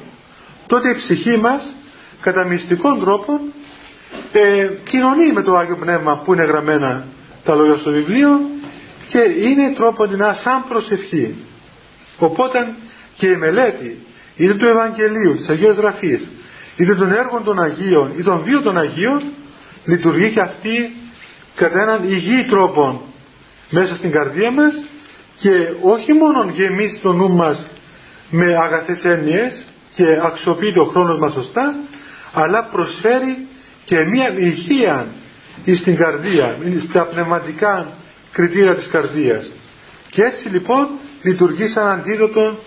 τότε η ψυχή μας κατά μυστικών τρόπων ε, κοινωνεί με το Άγιο Πνεύμα που είναι γραμμένα τα λόγια στο βιβλίο και είναι να σαν προσευχή. Οπότε και η μελέτη είτε του Ευαγγελίου, της Αγίας Γραφής, είτε των έργων των Αγίων ή των βίων των Αγίων λειτουργεί και αυτή κατά έναν υγιή τρόπο μέσα στην καρδία μας και όχι μόνο γεμίσει το νου μας με αγαθές έννοιες και αξιοποιεί το χρόνο μας σωστά αλλά προσφέρει και μια υγεία στην καρδία, στα πνευματικά κριτήρια της καρδίας. Και έτσι λοιπόν λειτουργεί σαν αντίδοτο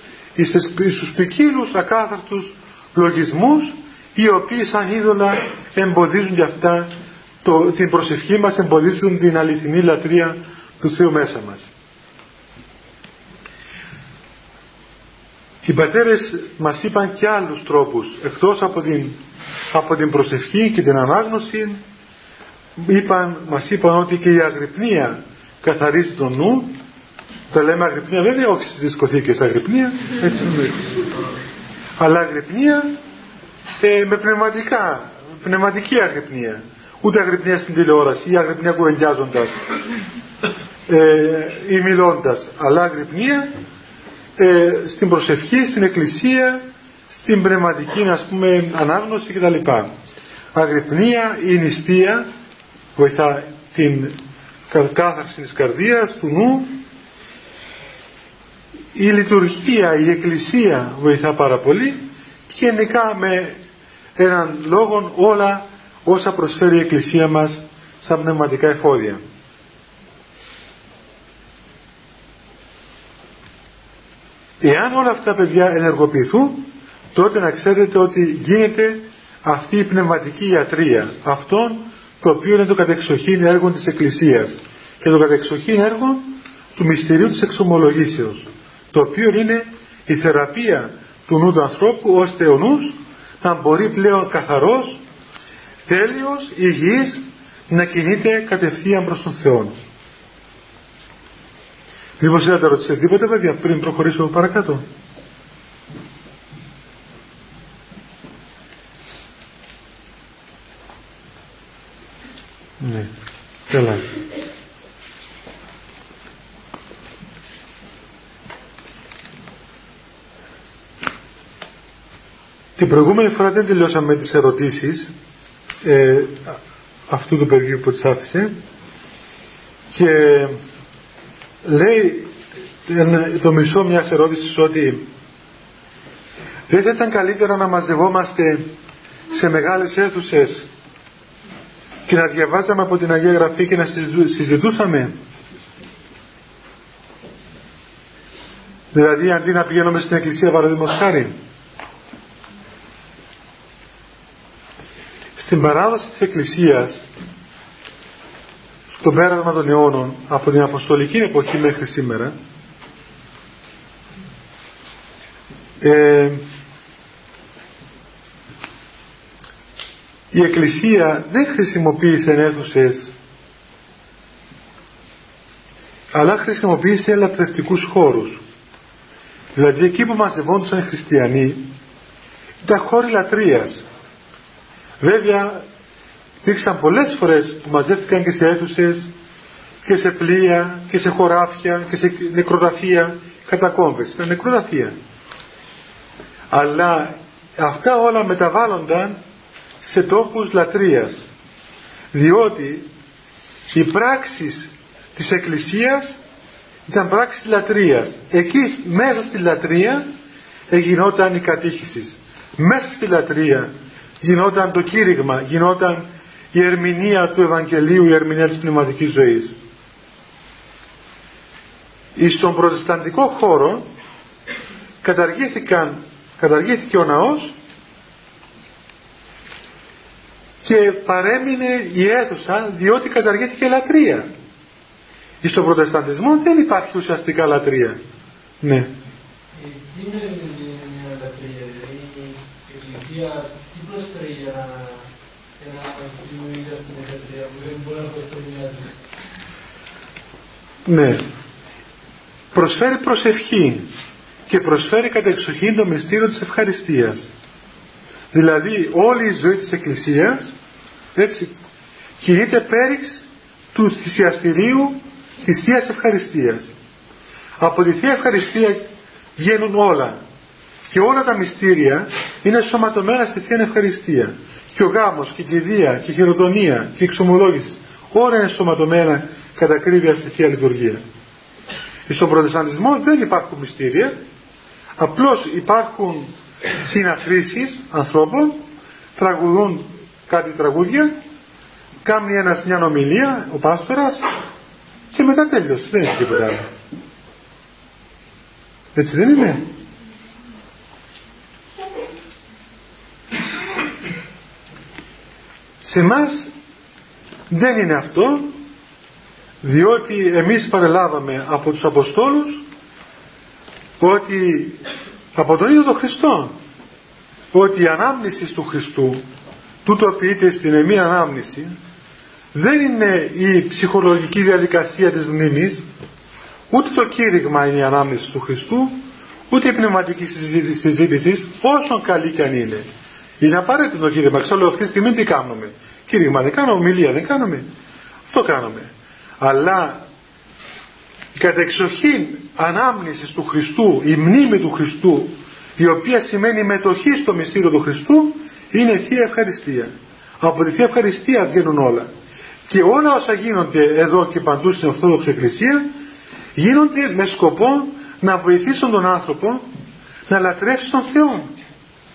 στους ποικίλους ακάθαρτους λογισμούς οι οποίοι σαν είδωλα εμποδίζουν για αυτά το, την προσευχή μας, εμποδίζουν την αληθινή λατρεία του Θεού μέσα μας. Οι πατέρες μας είπαν και άλλους τρόπους εκτός από την, από την προσευχή και την ανάγνωση είπαν, μας είπαν ότι και η αγρυπνία καθαρίζει τον νου. Τα λέμε αγρυπνία βέβαια όχι στις δισκοθήκες αγρυπνία έτσι αλλά αγρυπνία ε, με πνευματικά πνευματική αγρυπνία. Ούτε αγρυπνία στην τηλεόραση ή αγρυπνία κουβεντιάζοντας ε, ή μιλώντας. Αλλά αγρυπνία ε, στην προσευχή, στην εκκλησία στην πνευματική ας πούμε ανάγνωση κτλ αγρυπνία ή νηστεία βοηθά την κάθαρση της καρδίας, του νου η λειτουργία, η εκκλησία βοηθά πάρα πολύ και γενικά με έναν λόγο όλα όσα προσφέρει η εκκλησία μας σαν πνευματικά εφόδια. Εάν όλα αυτά παιδιά ενεργοποιηθούν τότε να ξέρετε ότι γίνεται αυτή η πνευματική ιατρία αυτόν το οποίο είναι το κατεξοχήν έργο της Εκκλησίας και το κατεξοχήν έργο του μυστηρίου της εξομολογήσεως το οποίο είναι η θεραπεία του νου του ανθρώπου ώστε ο νους να μπορεί πλέον καθαρός, τέλειος, υγιής να κινείται κατευθείαν προς τον Θεό. Μήπως θέλετε να ρωτήσετε τίποτα παιδιά πριν προχωρήσω παρακάτω; Ναι, καλά. Την προηγούμενη φορά δεν τελειώσαμε τις ερωτήσεις ε, αυτού του παιδιού που τις άφησε και λέει το μισό μιας ερώτησης ότι δεν θα ήταν καλύτερο να μαζευόμαστε σε μεγάλες αίθουσες και να διαβάζαμε από την Αγία Γραφή και να συζητούσαμε. Δηλαδή αντί να πηγαίνουμε στην εκκλησία παραδείγματος χάρη στην παράδοση της εκκλησίας στο πέρασμα των αιώνων από την Αποστολική εποχή μέχρι σήμερα ε, η Εκκλησία δεν χρησιμοποίησε αίθουσες αλλά χρησιμοποίησε ελατρευτικούς χώρους. Δηλαδή εκεί που μαζευόντουσαν οι χριστιανοί ήταν χώροι λατρείας. Βέβαια υπήρξαν πολλές φορές που μαζεύτηκαν και σε αίθουσες και σε πλοία και σε χωράφια και σε νεκρογραφία κατακόμβες. Ήταν νεκρογραφία αλλά αυτά όλα μεταβάλλονταν σε τόπους λατρείας. Διότι οι πράξεις της Εκκλησίας ήταν πράξεις λατρείας. Εκεί μέσα στη λατρεία γινόταν η κατήχησης. Μέσα στη λατρεία γινόταν το κήρυγμα γινόταν η ερμηνεία του Ευαγγελίου η ερμηνεία της πνευματικής ζωής. Στον προτεσταντικό χώρο καταργήθηκαν καταργήθηκε ο ναός και παρέμεινε η αίθουσα διότι καταργήθηκε λατρεία. Στον προτεσταντισμό δεν υπάρχει ουσιαστικά λατρεία. Ναι. Ε, τι είναι μια λατρεία, δηλαδή η Εκκλησία τι προσφέρει για να, για να δημιουργήσει αυτή την λατρεία που δεν μπορεί να προσφέρει μια Ναι. Προσφέρει προσευχή και προσφέρει κατεξοχήν το μυστήριο της ευχαριστίας. Δηλαδή όλη η ζωή της Εκκλησίας έτσι κινείται πέριξ του θυσιαστηρίου της Θείας Ευχαριστίας. Από τη Θεία Ευχαριστία βγαίνουν όλα και όλα τα μυστήρια είναι σωματωμένα στη Θεία Ευχαριστία. Και ο γάμος και η κηδεία και η χειροτονία και η εξομολόγηση όλα είναι σωματωμένα κατά κρύβια στη Θεία Λειτουργία. Στον Προτεσταντισμό δεν υπάρχουν μυστήρια, απλώς υπάρχουν συναθρήσεις ανθρώπων, τραγουδούν κάτι τραγούδια, κάνει ένας μια ομιλία, ο πάστορας, και μετά τέλειωσε, δεν έχει τίποτα άλλο. Έτσι δεν είναι; Σε εμά δεν είναι αυτό διότι εμείς παρελάβαμε από τους Αποστόλους ότι από τον ίδιο τον Χριστό ότι η ανάμνηση του Χριστού τούτο ποιείται στην εμή ανάμνηση δεν είναι η ψυχολογική διαδικασία της μνήμης ούτε το κήρυγμα είναι η ανάμνηση του Χριστού ούτε η πνευματική συζήτηση όσο καλή και αν είναι. Είναι απαραίτητο το κήρυγμα. Ξέρω αυτή τη στιγμή τι κάνουμε. Κήρυγμα δεν κάνουμε ομιλία δεν κάνουμε. Αυτό κάνουμε. Αλλά η κατεξοχήν ανάμνηση του Χριστού η μνήμη του Χριστού η οποία σημαίνει μετοχή στο μυστήριο του Χριστού είναι Θεία Ευχαριστία από τη Θεία Ευχαριστία βγαίνουν όλα και όλα όσα γίνονται εδώ και παντού στην Ορθόδοξη Εκκλησία γίνονται με σκοπό να βοηθήσουν τον άνθρωπο να λατρεύσει τον Θεό.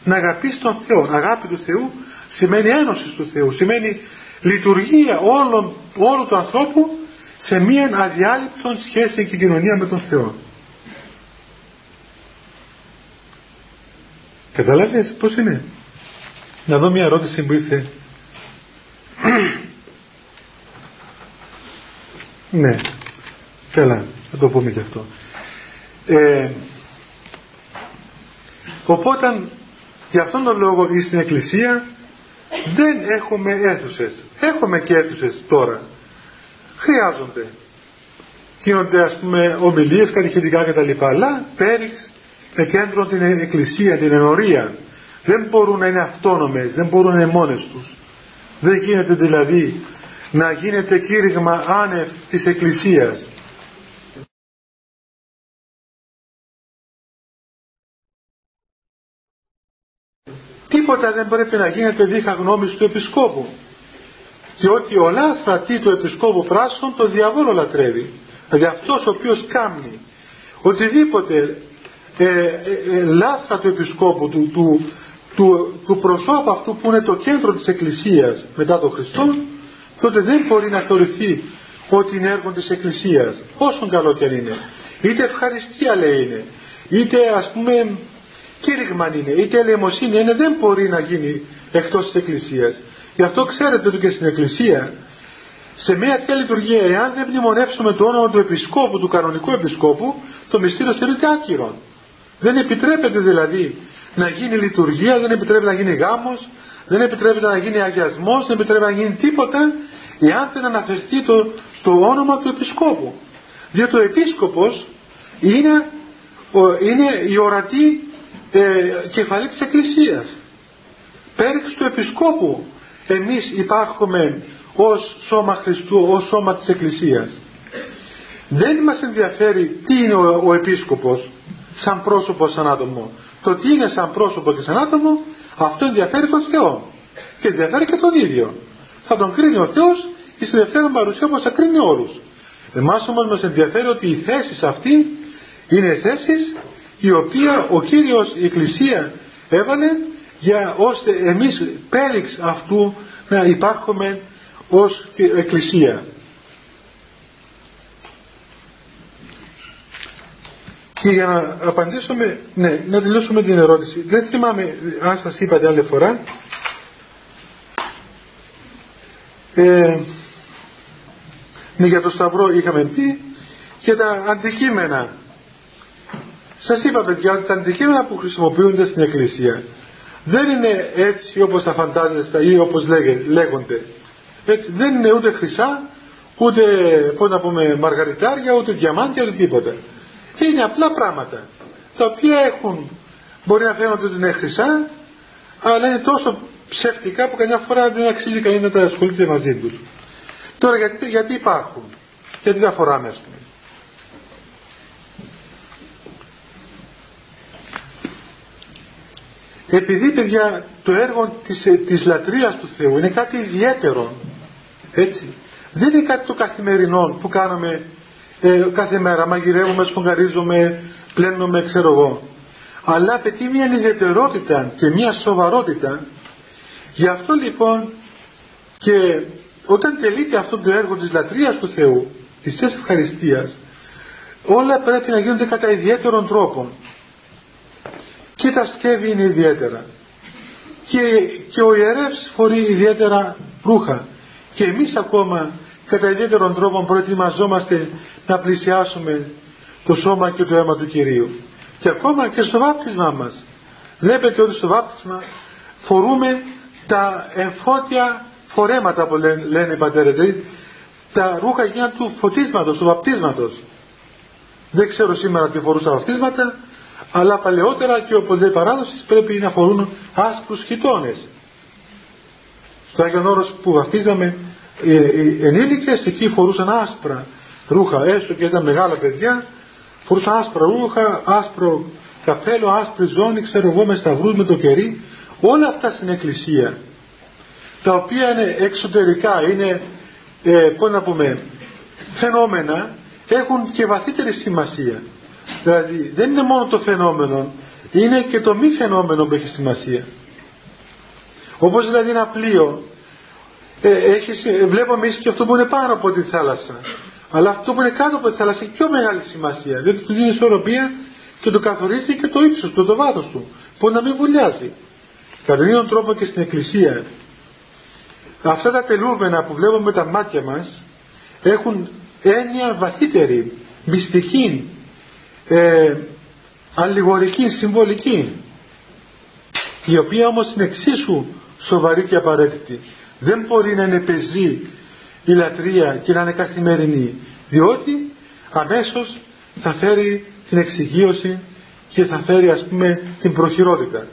Να αγαπήσει τον Θεό. Αγάπη του Θεού σημαίνει ένωση του Θεού. Σημαίνει λειτουργία όλων, όλου του ανθρώπου σε μία αδιάλειπτον σχέση και κοινωνία με τον Θεό. Καταλάβες πώς είναι; Να δω μια ερώτηση που ήρθε Ναι, καλά, θα το πούμε και αυτό. Ε, οπότε, για αυτόν τον λόγο στην Εκκλησία δεν έχουμε αίθουσες. Έχουμε και αίθουσες τώρα. Χρειάζονται. Γίνονται ας πούμε ομιλίες, κατηχητικά κτλ. Αλλά πέριξ με κέντρο την Εκκλησία, την ενορία. Δεν μπορούν να είναι αυτόνομες, δεν μπορούν να είναι μόνες τους. Δεν γίνεται δηλαδή να γίνεται κήρυγμα άνευ της Εκκλησίας. Τίποτα δεν πρέπει να γίνεται δίχα γνώμης του Επισκόπου. Και ότι ο λάθρατη του Επισκόπου πράσων το διαβόλο λατρεύει. Δηλαδή αυτός ο οποίος κάμνει οτιδήποτε ε, ε, ε, λάθρα του Επισκόπου, του, του, του, του προσώπου αυτού που είναι το κέντρο της Εκκλησίας μετά τον Χριστό, τότε δεν μπορεί να θεωρηθεί ότι είναι έργο της Εκκλησίας. Όσο καλό και αν είναι. Είτε ευχαριστία λέει είναι είτε ας πούμε κήρυγμα είναι είτε ελεημοσύνη είναι δεν μπορεί να γίνει εκτός της Εκκλησίας. Γι' αυτό ξέρετε ότι και στην Εκκλησία σε μια τέτοια λειτουργία εάν δεν μνημονεύσουμε το όνομα του Επισκόπου του κανονικού Επισκόπου το μυστήριο θεωρείται άκυρο. Δεν επιτρέπεται δηλαδή να γίνει λειτουργία δεν επιτρέπεται να γίνει γάμος δεν επιτρέπεται να γίνει αγιασμός, δεν επιτρέπεται να γίνει τίποτα εάν δεν αναφερθεί το, το όνομα του Επισκόπου. Διότι ο Επίσκοπος είναι, είναι η ορατή ε, κεφαλή της Εκκλησίας. Πέριξ του Επισκόπου εμείς υπάρχουμε ως σώμα Χριστού, ως σώμα της Εκκλησίας. Δεν μας ενδιαφέρει τι είναι ο, ο Επίσκοπος σαν πρόσωπος, σαν άτομο. Το τι είναι σαν πρόσωπο και σαν άτομο αυτό ενδιαφέρει τον Θεό και ενδιαφέρει και τον ίδιο. Θα τον κρίνει ο Θεός και στη δεύτερη παρουσία όπως θα κρίνει όλους. Εμάς όμως μας ενδιαφέρει ότι οι θέσεις αυτοί είναι θέσεις η οποία ο Κύριος η Εκκλησία έβαλε για ώστε εμείς πέριξ αυτού να υπάρχουμε ως Εκκλησία. Και για να απαντήσουμε, ναι, να τελειώσουμε την ερώτηση. Δεν θυμάμαι αν σας είπατε άλλη φορά. ε, ναι, για το Σταυρό είχαμε πει και τα αντικείμενα σας είπα παιδιά ότι τα αντικείμενα που χρησιμοποιούνται στην Εκκλησία δεν είναι έτσι όπως τα φαντάζεστε ή όπως λέγονται έτσι, δεν είναι ούτε χρυσά ούτε πώς να πούμε μαργαριτάρια ούτε διαμάντια ούτε τίποτα είναι απλά πράγματα. Τα οποία έχουν μπορεί να φαίνονται ότι είναι χρυσά αλλά είναι τόσο ψεύτικα που καμιά φορά δεν αξίζει κανεί να τα ασχολείται μαζί τους. Τώρα γιατί, γιατί υπάρχουν; Γιατί τα φοράμε ας πούμε. Επειδή παιδιά το έργο της, της λατρείας του Θεού είναι κάτι ιδιαίτερο έτσι. Δεν είναι κάτι το καθημερινό που κάνουμε ε, κάθε μέρα μαγειρεύουμε, σφογγαρίζουμε πλένουμε ξέρω εγώ. Αλλά απαιτεί μια ιδιαιτερότητα και μια σοβαρότητα. Γι' αυτό λοιπόν και όταν τελείται αυτό το έργο της λατρείας του Θεού της ευχαριστίας όλα πρέπει να γίνονται κατά ιδιαίτερον τρόπο και τα σκεύη είναι ιδιαίτερα. Και, και ο ιερεύς φορεί ιδιαίτερα ρούχα. Και εμείς ακόμα κατά ιδιαίτερον τρόπο προετοιμαζόμαστε να πλησιάσουμε το σώμα και το αίμα του Κυρίου. Και ακόμα και στο βάπτισμά μας. Βλέπετε ότι στο βάπτισμα φορούμε τα εμφώτια φορέματα που λένε, λένε οι πατέρες δηλαδή τα ρούχα εκείνα του φωτίσματος, του βαπτίσματος. Δεν ξέρω σήμερα τι φορούσα βαπτίσματα αλλά παλαιότερα και οπουδήποτε παράδοσης πρέπει να φορούν άσπρους χιτώνες. Στο Άγιον Όρος που βαφτίζαμε οι ενήλικες εκεί φορούσαν άσπρα ρούχα, έστω και ήταν μεγάλα παιδιά, φορούσαν άσπρα ρούχα, άσπρο καπέλο, άσπρη ζώνη, ξέρω εγώ με σταυρούς, με το κερί, όλα αυτά στην εκκλησία, τα οποία είναι εξωτερικά, είναι, ε, πώς να πούμε, φαινόμενα, έχουν και βαθύτερη σημασία. Δηλαδή δεν είναι μόνο το φαινόμενο, είναι και το μη φαινόμενο που έχει σημασία. Όπως δηλαδή ένα πλοίο, ε, έχει, βλέπουμε και αυτό που είναι πάνω από τη θάλασσα. Αλλά αυτό που είναι κάτω από τη θάλασσα έχει πιο μεγάλη σημασία. Διότι του δίνει ισορροπία και το καθορίζει και το ύψος του, το βάθος του. Που να μην βουλιάζει. Κατά τον τρόπο και στην εκκλησία. Αυτά τα τελούμενα που βλέπουμε με τα μάτια μας έχουν έννοια βαθύτερη, μυστική, ε, αλληγορική, συμβολική η οποία όμως είναι εξίσου σοβαρή και απαραίτητη δεν μπορεί να είναι πεζή η λατρεία και να είναι καθημερινή διότι αμέσως θα φέρει την εξοικείωση και θα φέρει ας πούμε την προχειρότητα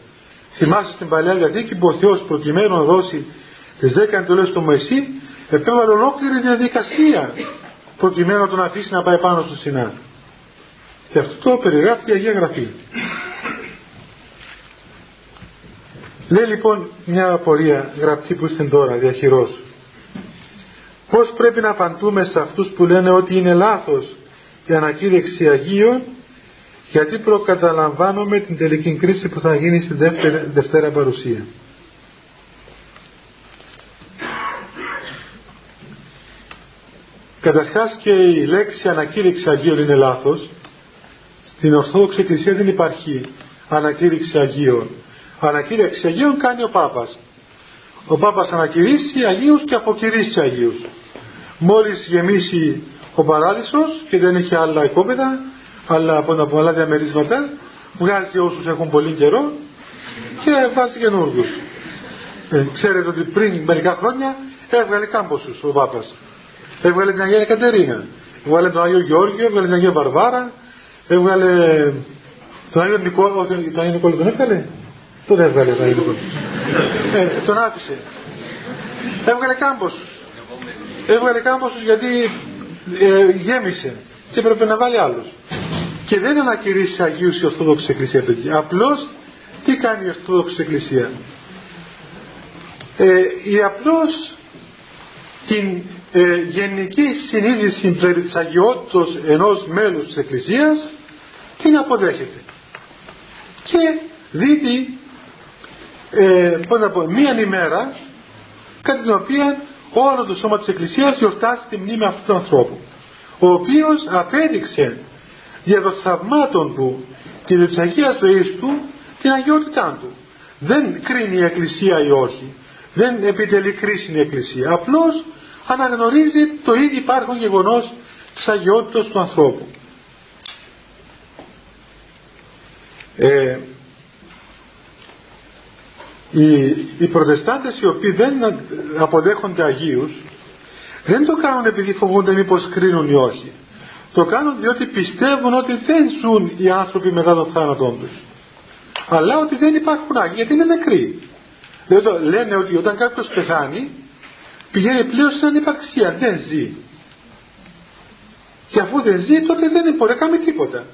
θυμάστε στην Παλιά Διαθήκη που ο Θεός προκειμένου να δώσει τις δέκα εντολές του Μωυσή επέβαλε ολόκληρη διαδικασία προκειμένου να τον αφήσει να πάει πάνω στο Σινά και αυτό το περιγράφει η Αγία Γραφή. Λέει λοιπόν μια απορία γραπτή που είστε τώρα διαχειρός. Πώς πρέπει να απαντούμε σε αυτούς που λένε ότι είναι λάθος η ανακήρυξη Αγίων γιατί προκαταλαμβάνουμε την τελική κρίση που θα γίνει στην δεύτερη, Δευτέρα Παρουσία. Καταρχάς και η λέξη ανακήρυξη Αγίων είναι λάθος στην Ορθόδοξη Εκκλησία δεν υπάρχει ανακήρυξη Αγίων. Ανακήρυξη Αγίων κάνει ο Πάπας. Ο Πάπας ανακηρύσει Αγίους και αποκηρύσει Αγίους. Μόλις γεμίσει ο παράδεισος και δεν έχει άλλα οικόπεδα, άλλα, από άλλα διαμερίσματα, βγάζει όσους έχουν πολύ καιρό και βάζει καινούργιους. Ε, ξέρετε ότι πριν μερικά χρόνια έβγαλε κάμποσους ο Πάπας. Έβγαλε την Αγία Κατερίνα. Έβγαλε τον Άγιο Γεώργιο, έβγαλε την Αγία Βαρβάρα, έβγαλε τον Άγιο Νικόλα, τον Άγιο Νικόλα τον έβγαλε, τον έβγαλε τον Άγιο Νικόλα. Ε, τον άφησε. Έβγαλε κάμποσους. Έβγαλε κάμποσους γιατί ε, γέμισε και έπρεπε να βάλει άλλους. Και δεν ανακηρύσσει Αγίους η Ορθόδοξη Εκκλησία, παιδιά. Απλώς τι κάνει η Ορθόδοξη Εκκλησία; Ε, η απλώς την ε, γενική συνείδηση περί της αγιότητος ενός μέλους της Εκκλησίας την αποδέχεται και δίδει ε, πώς να πω, μία ημέρα κατά την οποία όλο το σώμα της Εκκλησίας γιορτάζει τη μνήμη αυτού του ανθρώπου ο οποίος απέδειξε για των θαυμάτων του και της Αγίας ζωής του την αγιότητά του δεν κρίνει η Εκκλησία ή όχι Δεν επιτελεί κρίση η Εκκλησία. Απλώς αναγνωρίζει το ήδη υπάρχον γεγονός της αγιότητας του ανθρώπου. Ε, οι, οι προτεστάντες οι οποίοι δεν αποδέχονται Αγίους δεν το κάνουν επειδή φοβούνται μήπως κρίνουν ή όχι. Το κάνουν διότι πιστεύουν ότι δεν ζουν οι άνθρωποι μετά τον θάνατό τους. Αλλά ότι δεν υπάρχουν Άγιοι γιατί είναι νεκροί. Δηλαδή λένε ότι όταν κάποιος πεθάνει πηγαίνει πλέον στην ανυπαρξία, δεν ζει. Και αφού δεν ζει τότε δεν μπορεί να κάνει τίποτα.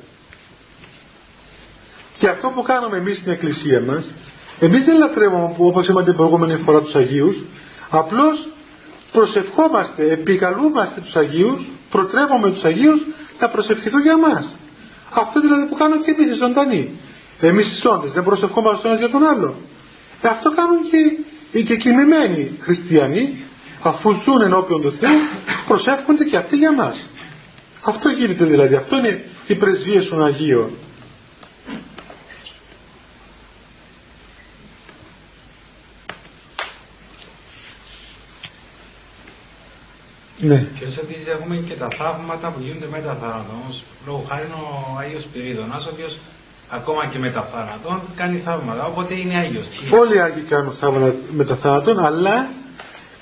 Και αυτό που κάνουμε εμείς στην εκκλησία μας, εμείς δεν λατρεύουμε όπως είπαμε την προηγούμενη φορά τους Αγίους, απλώς προσευχόμαστε, επικαλούμαστε τους Αγίους, προτρέπουμε τους Αγίους να προσευχηθούν για μας. Αυτό δηλαδή που κάνουν και εμείς οι ζωντανοί. Εμείς οι σώντες δεν προσευχόμαστε ένας για τον άλλο. Ε, αυτό κάνουν και οι κεκοιμημένοι χριστιανοί, αφού ζουν ενώπιον του Θεού, προσεύχονται και αυτοί για μας. Αυτό γίνεται δηλαδή, αυτό είναι η πρεσβεία των Αγίων. Ναι. Και όσο επίσης έχουμε και τα θαύματα που γίνονται μετά θάνατον. Λόγω χάρη ο Άγιος Πυρίδωνας, ο οποίος ακόμα και μετά θάνατον κάνει θαύματα. Οπότε είναι Άγιος. Όλοι οι Άγιοι κάνουν θαύματα μετά θάνατον, αλλά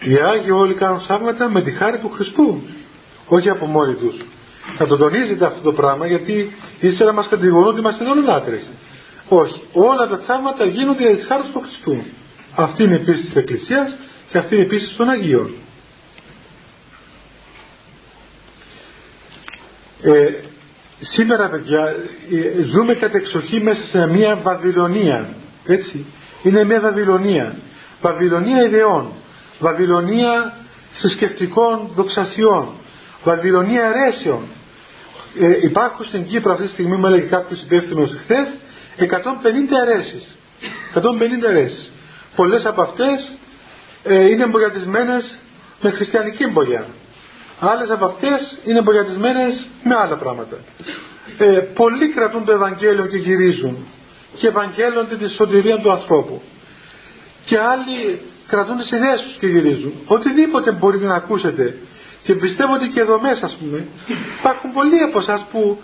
οι Άγιοι όλοι κάνουν θαύματα με τη χάρη του Χριστού. Όχι από μόνοι τους. Θα το τονίζετε αυτό το πράγμα γιατί ύστερα μας κατηγορούν ότι είμαστε λάτρες. Όχι. Όλα τα θαύματα γίνονται για της χάρης του Χριστού. Αυτή είναι η πίστη της Εκκλησίας και αυτή είναι η πίστη των Αγίων. Ε, σήμερα παιδιά ε, ζούμε κατεξοχή μέσα σε μια Βαβυλωνία έτσι. Είναι μια Βαβυλωνία. Βαβυλωνία ιδεών. Βαβυλωνία θρησκευτικών δοξασιών. Βαβυλωνία αιρέσεων. Ε, υπάρχουν στην Κύπρο αυτή τη στιγμή μου έλεγε κάποιος υπεύθυνος χθες 150 αιρέσεις. 150 αιρέσεις. Πολλές από αυτές ε, είναι εμπογιατισμένες με χριστιανική εμπογιά Άλλες από αυτές είναι μπογιατισμένες με άλλα πράγματα. Ε, πολλοί κρατούν το Ευαγγέλιο και γυρίζουν και ευαγγέλλονται τη σωτηρία του ανθρώπου. Και άλλοι κρατούν τις ιδέες τους και γυρίζουν. Οτιδήποτε μπορείτε να ακούσετε. Και πιστεύω ότι και εδώ μέσα, ας πούμε, υπάρχουν πολλοί από εσάς που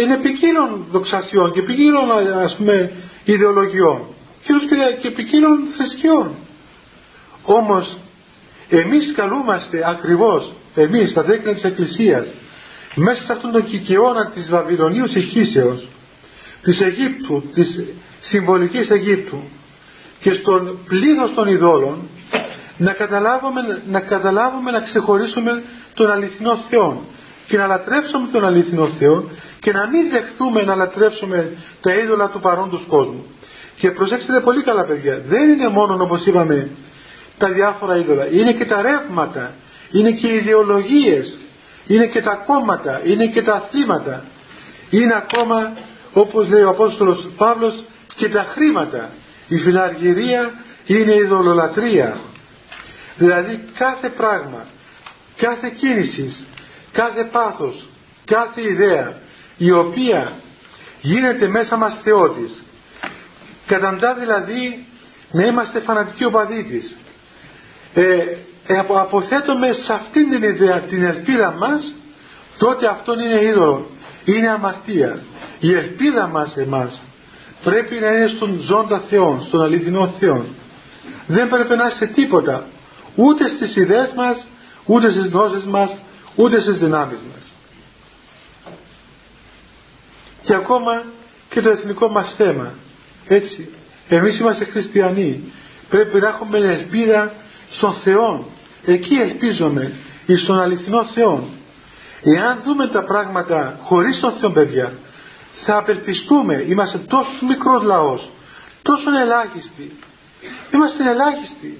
είναι ποικίλων δοξασιών και ποικίλων, ας πούμε, ιδεολογιών. Και, και ποικίλων θρησκειών. Όμως, εμείς καλούμαστε ακριβώς εμείς τα δέκνα της Εκκλησίας μέσα σε αυτόν τον κικαιώνα της Βαβυλωνίου ηχήσεως της Αιγύπτου, της συμβολικής Αιγύπτου και στον πλήθος των ειδόλων να καταλάβουμε, να καταλάβουμε να ξεχωρίσουμε τον αληθινό Θεό και να λατρεύσουμε τον αληθινό Θεό και να μην δεχθούμε να λατρεύσουμε τα είδωλα του παρόντος κόσμου. Και προσέξτε πολύ καλά παιδιά, δεν είναι μόνο όπως είπαμε τα διάφορα είδωλα, είναι και τα ρεύματα είναι και οι ιδεολογίες, είναι και τα κόμματα, είναι και τα θύματα, είναι ακόμα όπως λέει ο Απόστολος Παύλος και τα χρήματα. Η φιλαργυρία είναι η δολολατρία. Δηλαδή κάθε πράγμα, κάθε κίνηση, κάθε πάθος, κάθε ιδέα η οποία γίνεται μέσα μας θεότης καταντά δηλαδή να είμαστε φανατικοί οπαδοί της ε, ε, αποθέτουμε σε αυτήν την ιδέα την ελπίδα μας τότε αυτόν είναι είδωλο είναι αμαρτία. Η ελπίδα μας εμάς πρέπει να είναι στον ζώντα Θεό στον αληθινό Θεό δεν πρέπει να είναι σε τίποτα ούτε στις ιδέες μας ούτε στις γνώσεις μας ούτε στις δυνάμεις μας. Και ακόμα και το εθνικό μας θέμα έτσι. Εμείς είμαστε χριστιανοί. Πρέπει να έχουμε ελπίδα στον Θεό εκεί ελπίζομαι εις τον αληθινό Θεό εάν δούμε τα πράγματα χωρίς τον Θεό παιδιά θα απελπιστούμε. Είμαστε τόσο μικρός λαός τόσο ελάχιστοι. Είμαστε ελάχιστοι.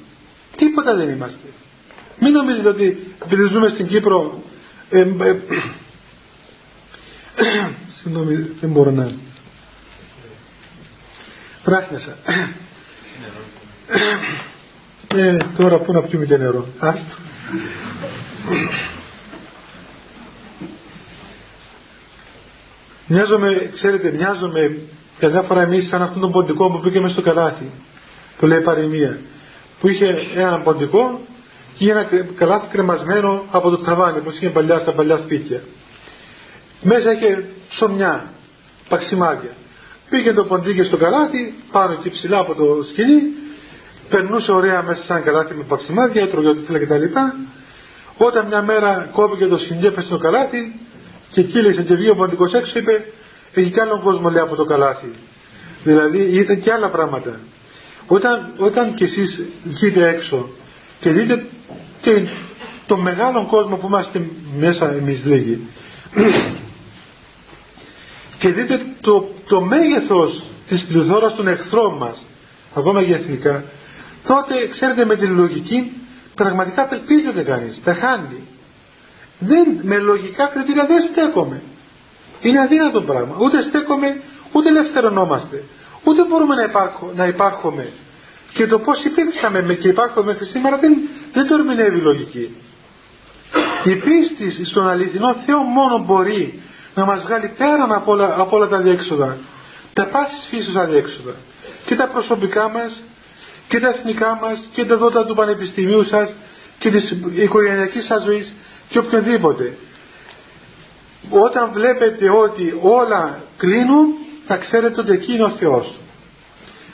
Τίποτα δεν είμαστε. Μην νομίζετε ότι επειδή ζούμε στην Κύπρο ε, ε, συγγνώμη δεν μπορώ να πράχνασα ε, τώρα πού να πιούμε το νερό. Άστο. Μοιάζομαι, ξέρετε, μοιάζομαι καμιά φορά εμείς σαν αυτόν τον ποντικό που πήγε μέσα στο καλάθι που λέει παροιμία που είχε ένα ποντικό και ένα καλάθι κρεμασμένο από το ταβάνι που είχε παλιά στα παλιά σπίτια. Μέσα είχε ψωμιά, παξιμάδια. Πήγε το ποντίκι στο καλάθι, πάνω και ψηλά από το σκηνή, περνούσε ωραία μέσα σαν καλάθι με παξιμάδια, έτρωγε ό,τι θέλει κτλ. Όταν μια μέρα κόπηκε το σκηνή, έφεσε στο καλάθι και κύλησε και βγήκε ο ποντικός έξω, είπε: Έχει κι άλλο κόσμο λέει από το καλάθι. Δηλαδή ήταν και άλλα πράγματα. Όταν, όταν κι εσείς βγείτε έξω και δείτε και το μεγάλο κόσμο που είμαστε μέσα εμείς λίγοι και δείτε το, το μέγεθος της πληθώρας των εχθρών μας ακόμα και εθνικά τότε ξέρετε με τη λογική πραγματικά απελπίζεται κανείς, τα χάνει. Δεν, με λογικά κριτήρια δεν στέκομαι. Είναι αδύνατο πράγμα. Ούτε στέκομαι ούτε ελευθερωνόμαστε. Ούτε μπορούμε να, υπάρχω, να υπάρχουμε και το πως υπήρξαμε και υπάρχουμε μέχρι σήμερα δεν, δεν το ερμηνεύει η λογική. Η πίστη στον αληθινό Θεό μόνο μπορεί να μας βγάλει πέραν από όλα, από όλα τα διέξοδα. Τα πάσης φύσης αδιέξοδα. Και τα προσωπικά μας και τα εθνικά μας και τα δότα του πανεπιστημίου σας και της οικογενειακής σας ζωής και οποιοδήποτε όταν βλέπετε ότι όλα κλείνουν θα ξέρετε ότι εκεί είναι ο Θεός.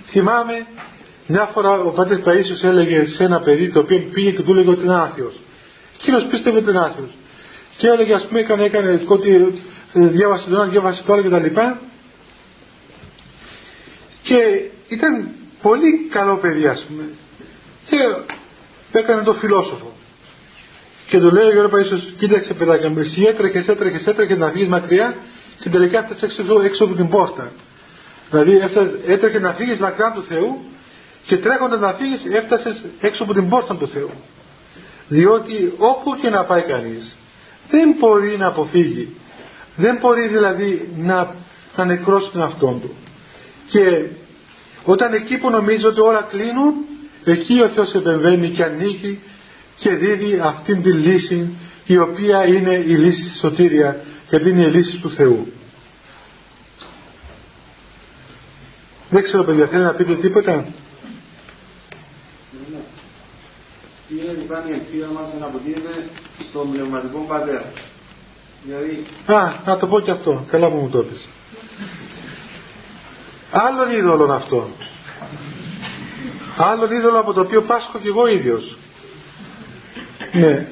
Θυμάμαι μια φορά ο Πατέρ Παΐσιος έλεγε σε ένα παιδί το οποίο πήγε και του έλεγε ότι είναι άθεος. Εκείνος πίστευε ότι είναι άθεος. Και έλεγε ας πούμε έκανε, έκανε ότι ε, διάβασε το ένα, διάβασε το άλλο κτλ. Και ήταν πολύ καλό παιδί ας πούμε. Και έκανε το φιλόσοφο. Και του λέει ο Γιώργος Παΐσιος, κοίταξε παιδάκι μου, εσύ έτρεχες, έτρεχες, έτρεχες να φύγεις μακριά και τελικά έφτασες έξω, έξω από την πόρτα. Δηλαδή έφτασες, έτρεχες να φύγεις μακριά του Θεού και τρέχοντας να φύγεις έφτασες έξω από την πόρτα του Θεού. Διότι όπου και να πάει κανείς δεν μπορεί να αποφύγει δεν μπορεί δηλαδή να, να νεκρώσει τον αυτόν του. Και όταν εκεί που νομίζω ότι όλα κλείνουν, εκεί ο Θεός επεμβαίνει και ανοίγει και δίδει αυτήν τη λύση η οποία είναι η λύση στη σωτήρια γιατί είναι η λύση του Θεού. Δεν ξέρω παιδιά, θέλει να πείτε τίποτα; Είναι λοιπόν η ελπίδα μας να αποτείνεται στον πνευματικό πατέρα; Δηλαδή... Α, να το πω και αυτό. Καλά που μου το πεις. Άλλον είδωλο αυτό. Άλλον είδωλο από το οποίο πάσχω κι εγώ ίδιος. Ναι.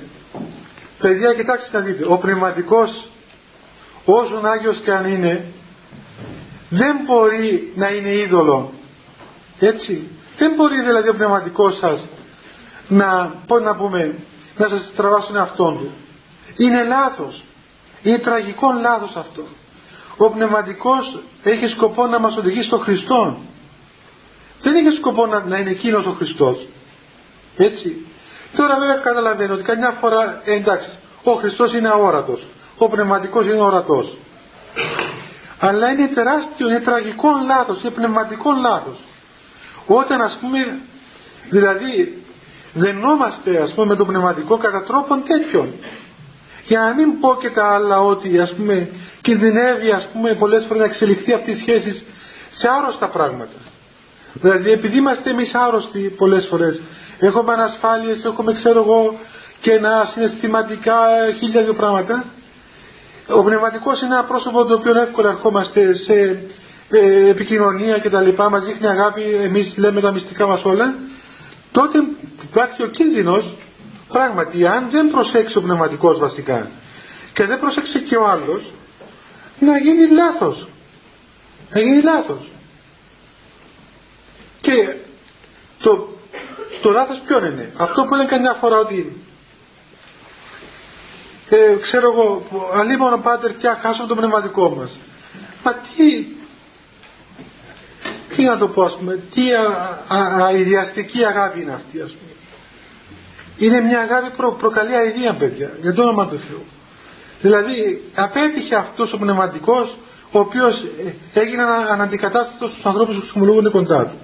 Παιδιά κοιτάξτε να δείτε. Ο πνευματικός όσον Άγιος και αν είναι δεν μπορεί να είναι είδωλο. Έτσι. Δεν μπορεί δηλαδή ο πνευματικός σας να, πώς να πούμε, να σας τραβάσουν αυτόν του. Είναι λάθος. Είναι τραγικό λάθος αυτό. Ο πνευματικός έχει σκοπό να μας οδηγήσει στο Χριστό. Δεν έχει σκοπό να, να είναι εκείνος ο Χριστός. Έτσι. Τώρα βέβαια καταλαβαίνω ότι καμιά φορά ε, εντάξει, ο Χριστός είναι αόρατος. Ο πνευματικός είναι ορατός. Αλλά είναι τεράστιο, είναι τραγικό λάθος, είναι πνευματικό λάθος. Όταν ας πούμε, δηλαδή δενόμαστε ας πούμε με το πνευματικό κατά τρόπον τέτοιον για να μην πω και τα άλλα ότι ας πούμε κινδυνεύει ας πούμε πολλές φορές να εξελιχθεί αυτή η σχέση σε άρρωστα πράγματα. Δηλαδή επειδή είμαστε εμείς άρρωστοι πολλές φορές έχουμε ανασφάλειες, έχουμε ξέρω εγώ και ένα συναισθηματικά χίλια δύο πράγματα ο πνευματικός είναι ένα πρόσωπο το οποίο εύκολα ερχόμαστε σε ε, επικοινωνία και τα λοιπά, μας δείχνει αγάπη, εμείς λέμε τα μυστικά μας όλα τότε υπάρχει ο κίνδυνος Πράγματι, αν δεν προσέξει ο πνευματικός βασικά και δεν προσέξει και ο άλλος, να γίνει λάθος. Να γίνει λάθος. Και το, το λάθος ποιον είναι; Αυτό που λένε καμιά φορά ότι ε, ξέρω εγώ, αλίμονο πάτερ και χάσουμε το πνευματικό μας. Μα τι, τι να το πω ας πούμε, τι αειδιαστική αγάπη είναι αυτή ας πούμε. Είναι μια αγάπη που προκαλεί αηδία παιδιά, για το όνομα του Θεού. Δηλαδή απέτυχε αυτός ο πνευματικός ο οποίος ε, έγινε αναντικατάστατος στους ανθρώπους που χρησιμοποιούνται κοντά του.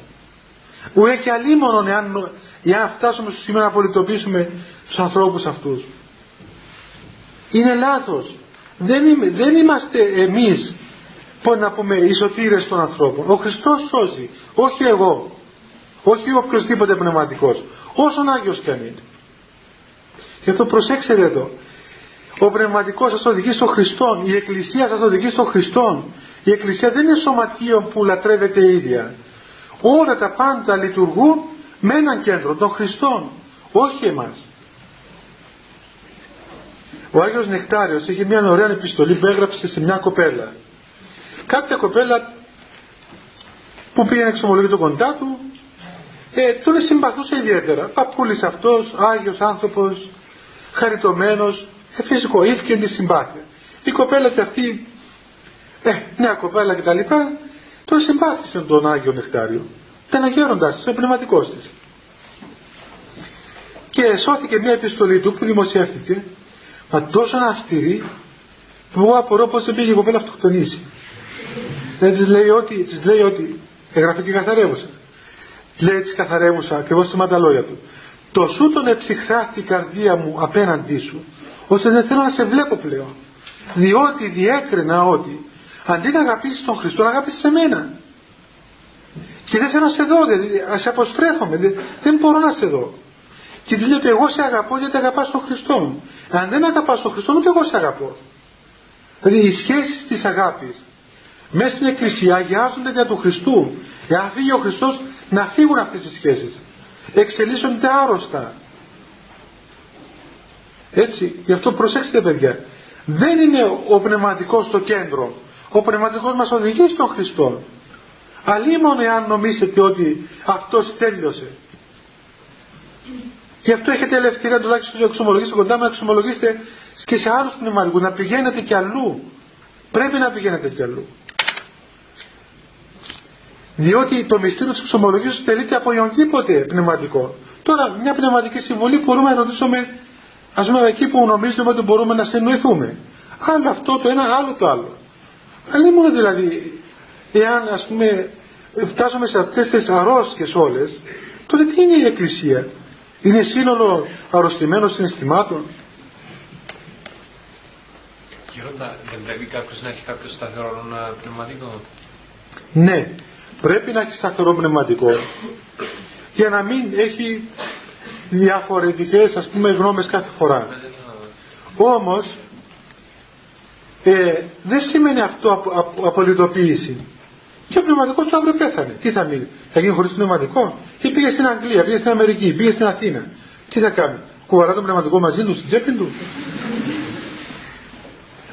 Ουέ και αλίμονον εάν, εάν φτάσουμε στο σημείο να πολιτοποιήσουμε τους ανθρώπους αυτούς. Είναι λάθος. Δεν, είμαι, δεν είμαστε εμείς πώς να πούμε οι σωτήρες των ανθρώπων. Ο Χριστός σώζει, όχι εγώ. όχι οποιοδήποτε πνευματικός όσον Άγιος κι αν είναι γι' αυτό προσέξτε εδώ ο πνευματικός σας οδηγεί στον Χριστό η Εκκλησία σας οδηγεί στον Χριστό η Εκκλησία δεν είναι σωματείο που λατρεύεται η ίδια. Όλα τα πάντα λειτουργούν με έναν κέντρο, τον Χριστόν όχι εμάς. Ο Άγιος Νεκτάριος είχε μια ωραία επιστολή που έγραψε σε μια κοπέλα. Κάποια κοπέλα που πήγαινε εξομολογεί κοντά του ε, τον συμπαθούσε ιδιαίτερα. Παππούλης αυτός, Άγιος άνθρωπος χαριτωμένος ε, φυσικό, ήθηκε τη συμπάθεια. Η κοπέλα και αυτή ε, νέα κοπέλα κτλ τον συμπάθησε τον Άγιο Νεκτάριο. Ήταν αγέροντας, ο πνευματικός της. Και σώθηκε μια επιστολή του που δημοσιεύτηκε μα τόσο αυστηρή που εγώ απορώ πως δεν πήγε η κοπέλα αυτοκτονήσει δεν της λέει ότι, της λέει ότι εγγραφή και καθαρεύουσα λέει της καθαρεύουσα ακριβώς στη τα λόγια του το σου τον εψυχράθη η καρδία μου απέναντί σου ώστε δεν θέλω να σε βλέπω πλέον διότι διέκρινα ότι αντί να αγαπήσεις τον Χριστό να αγαπήσεις σε μένα και δεν θέλω να σε δω δεν, σε αποστρέφομαι δεν, δεν μπορώ να σε δω. Και τη λέει ότι εγώ σε αγαπώ γιατί αγαπάς τον Χριστό αν δεν αγαπάς τον Χριστό ούτε εγώ σε αγαπώ. Δηλαδή οι σχέσεις της αγάπης μέσα στην Εκκλησία αγιάζονται για του Χριστού. Εάν φύγει ο Χριστός να φύγουν αυτές οι σχέσεις εξελίσσονται άρρωστα. Έτσι γι' αυτό προσέξτε παιδιά. Δεν είναι ο πνευματικός στο κέντρο. Ο πνευματικός μας οδηγεί στον Χριστό. Μόνο εάν νομίζετε ότι αυτός τέλειωσε. Γι' αυτό έχετε ελευθερία τουλάχιστον να εξομολογήσετε κοντά μου, να εξομολογήσετε και σε άλλους πνευματικούς, να πηγαίνετε κι αλλού. Πρέπει να πηγαίνετε κι αλλού. Διότι το μυστήριο της εξομολογήσεως τελείται από οποιονδήποτε πνευματικό. Τώρα, μια πνευματική συμβολή μπορούμε να ρωτήσουμε, ας πούμε, εκεί που νομίζουμε ότι μπορούμε να συνοηθούμε. Άλλο αυτό το ένα, άλλο το άλλο. Αλλά μόνο δηλαδή, εάν ας πούμε φτάσουμε σε αυτές τις αρρώσκε όλες, τότε τι είναι η Εκκλησία; Είναι σύνολο αρρωστημένων συναισθημάτων; Γέροντα, δεν πρέπει κάποιος να έχει κάποιο σταθερό πνευματικό; Ναι, πρέπει να έχει σταθερό πνευματικό για να μην έχει διαφορετικές ας πούμε γνώμες κάθε φορά. Όμως ε, δεν σημαίνει αυτό απο, απολυτοποίηση. Και ο πνευματικός του αύριο πέθανε. Τι θα μείνει, θα γίνει χωρίς πνευματικό; Ή πήγε στην Αγγλία, πήγε στην Αμερική, πήγε στην Αθήνα. Τι θα κάνει, κουβαλά το πνευματικό μαζί του στην τσέπη του;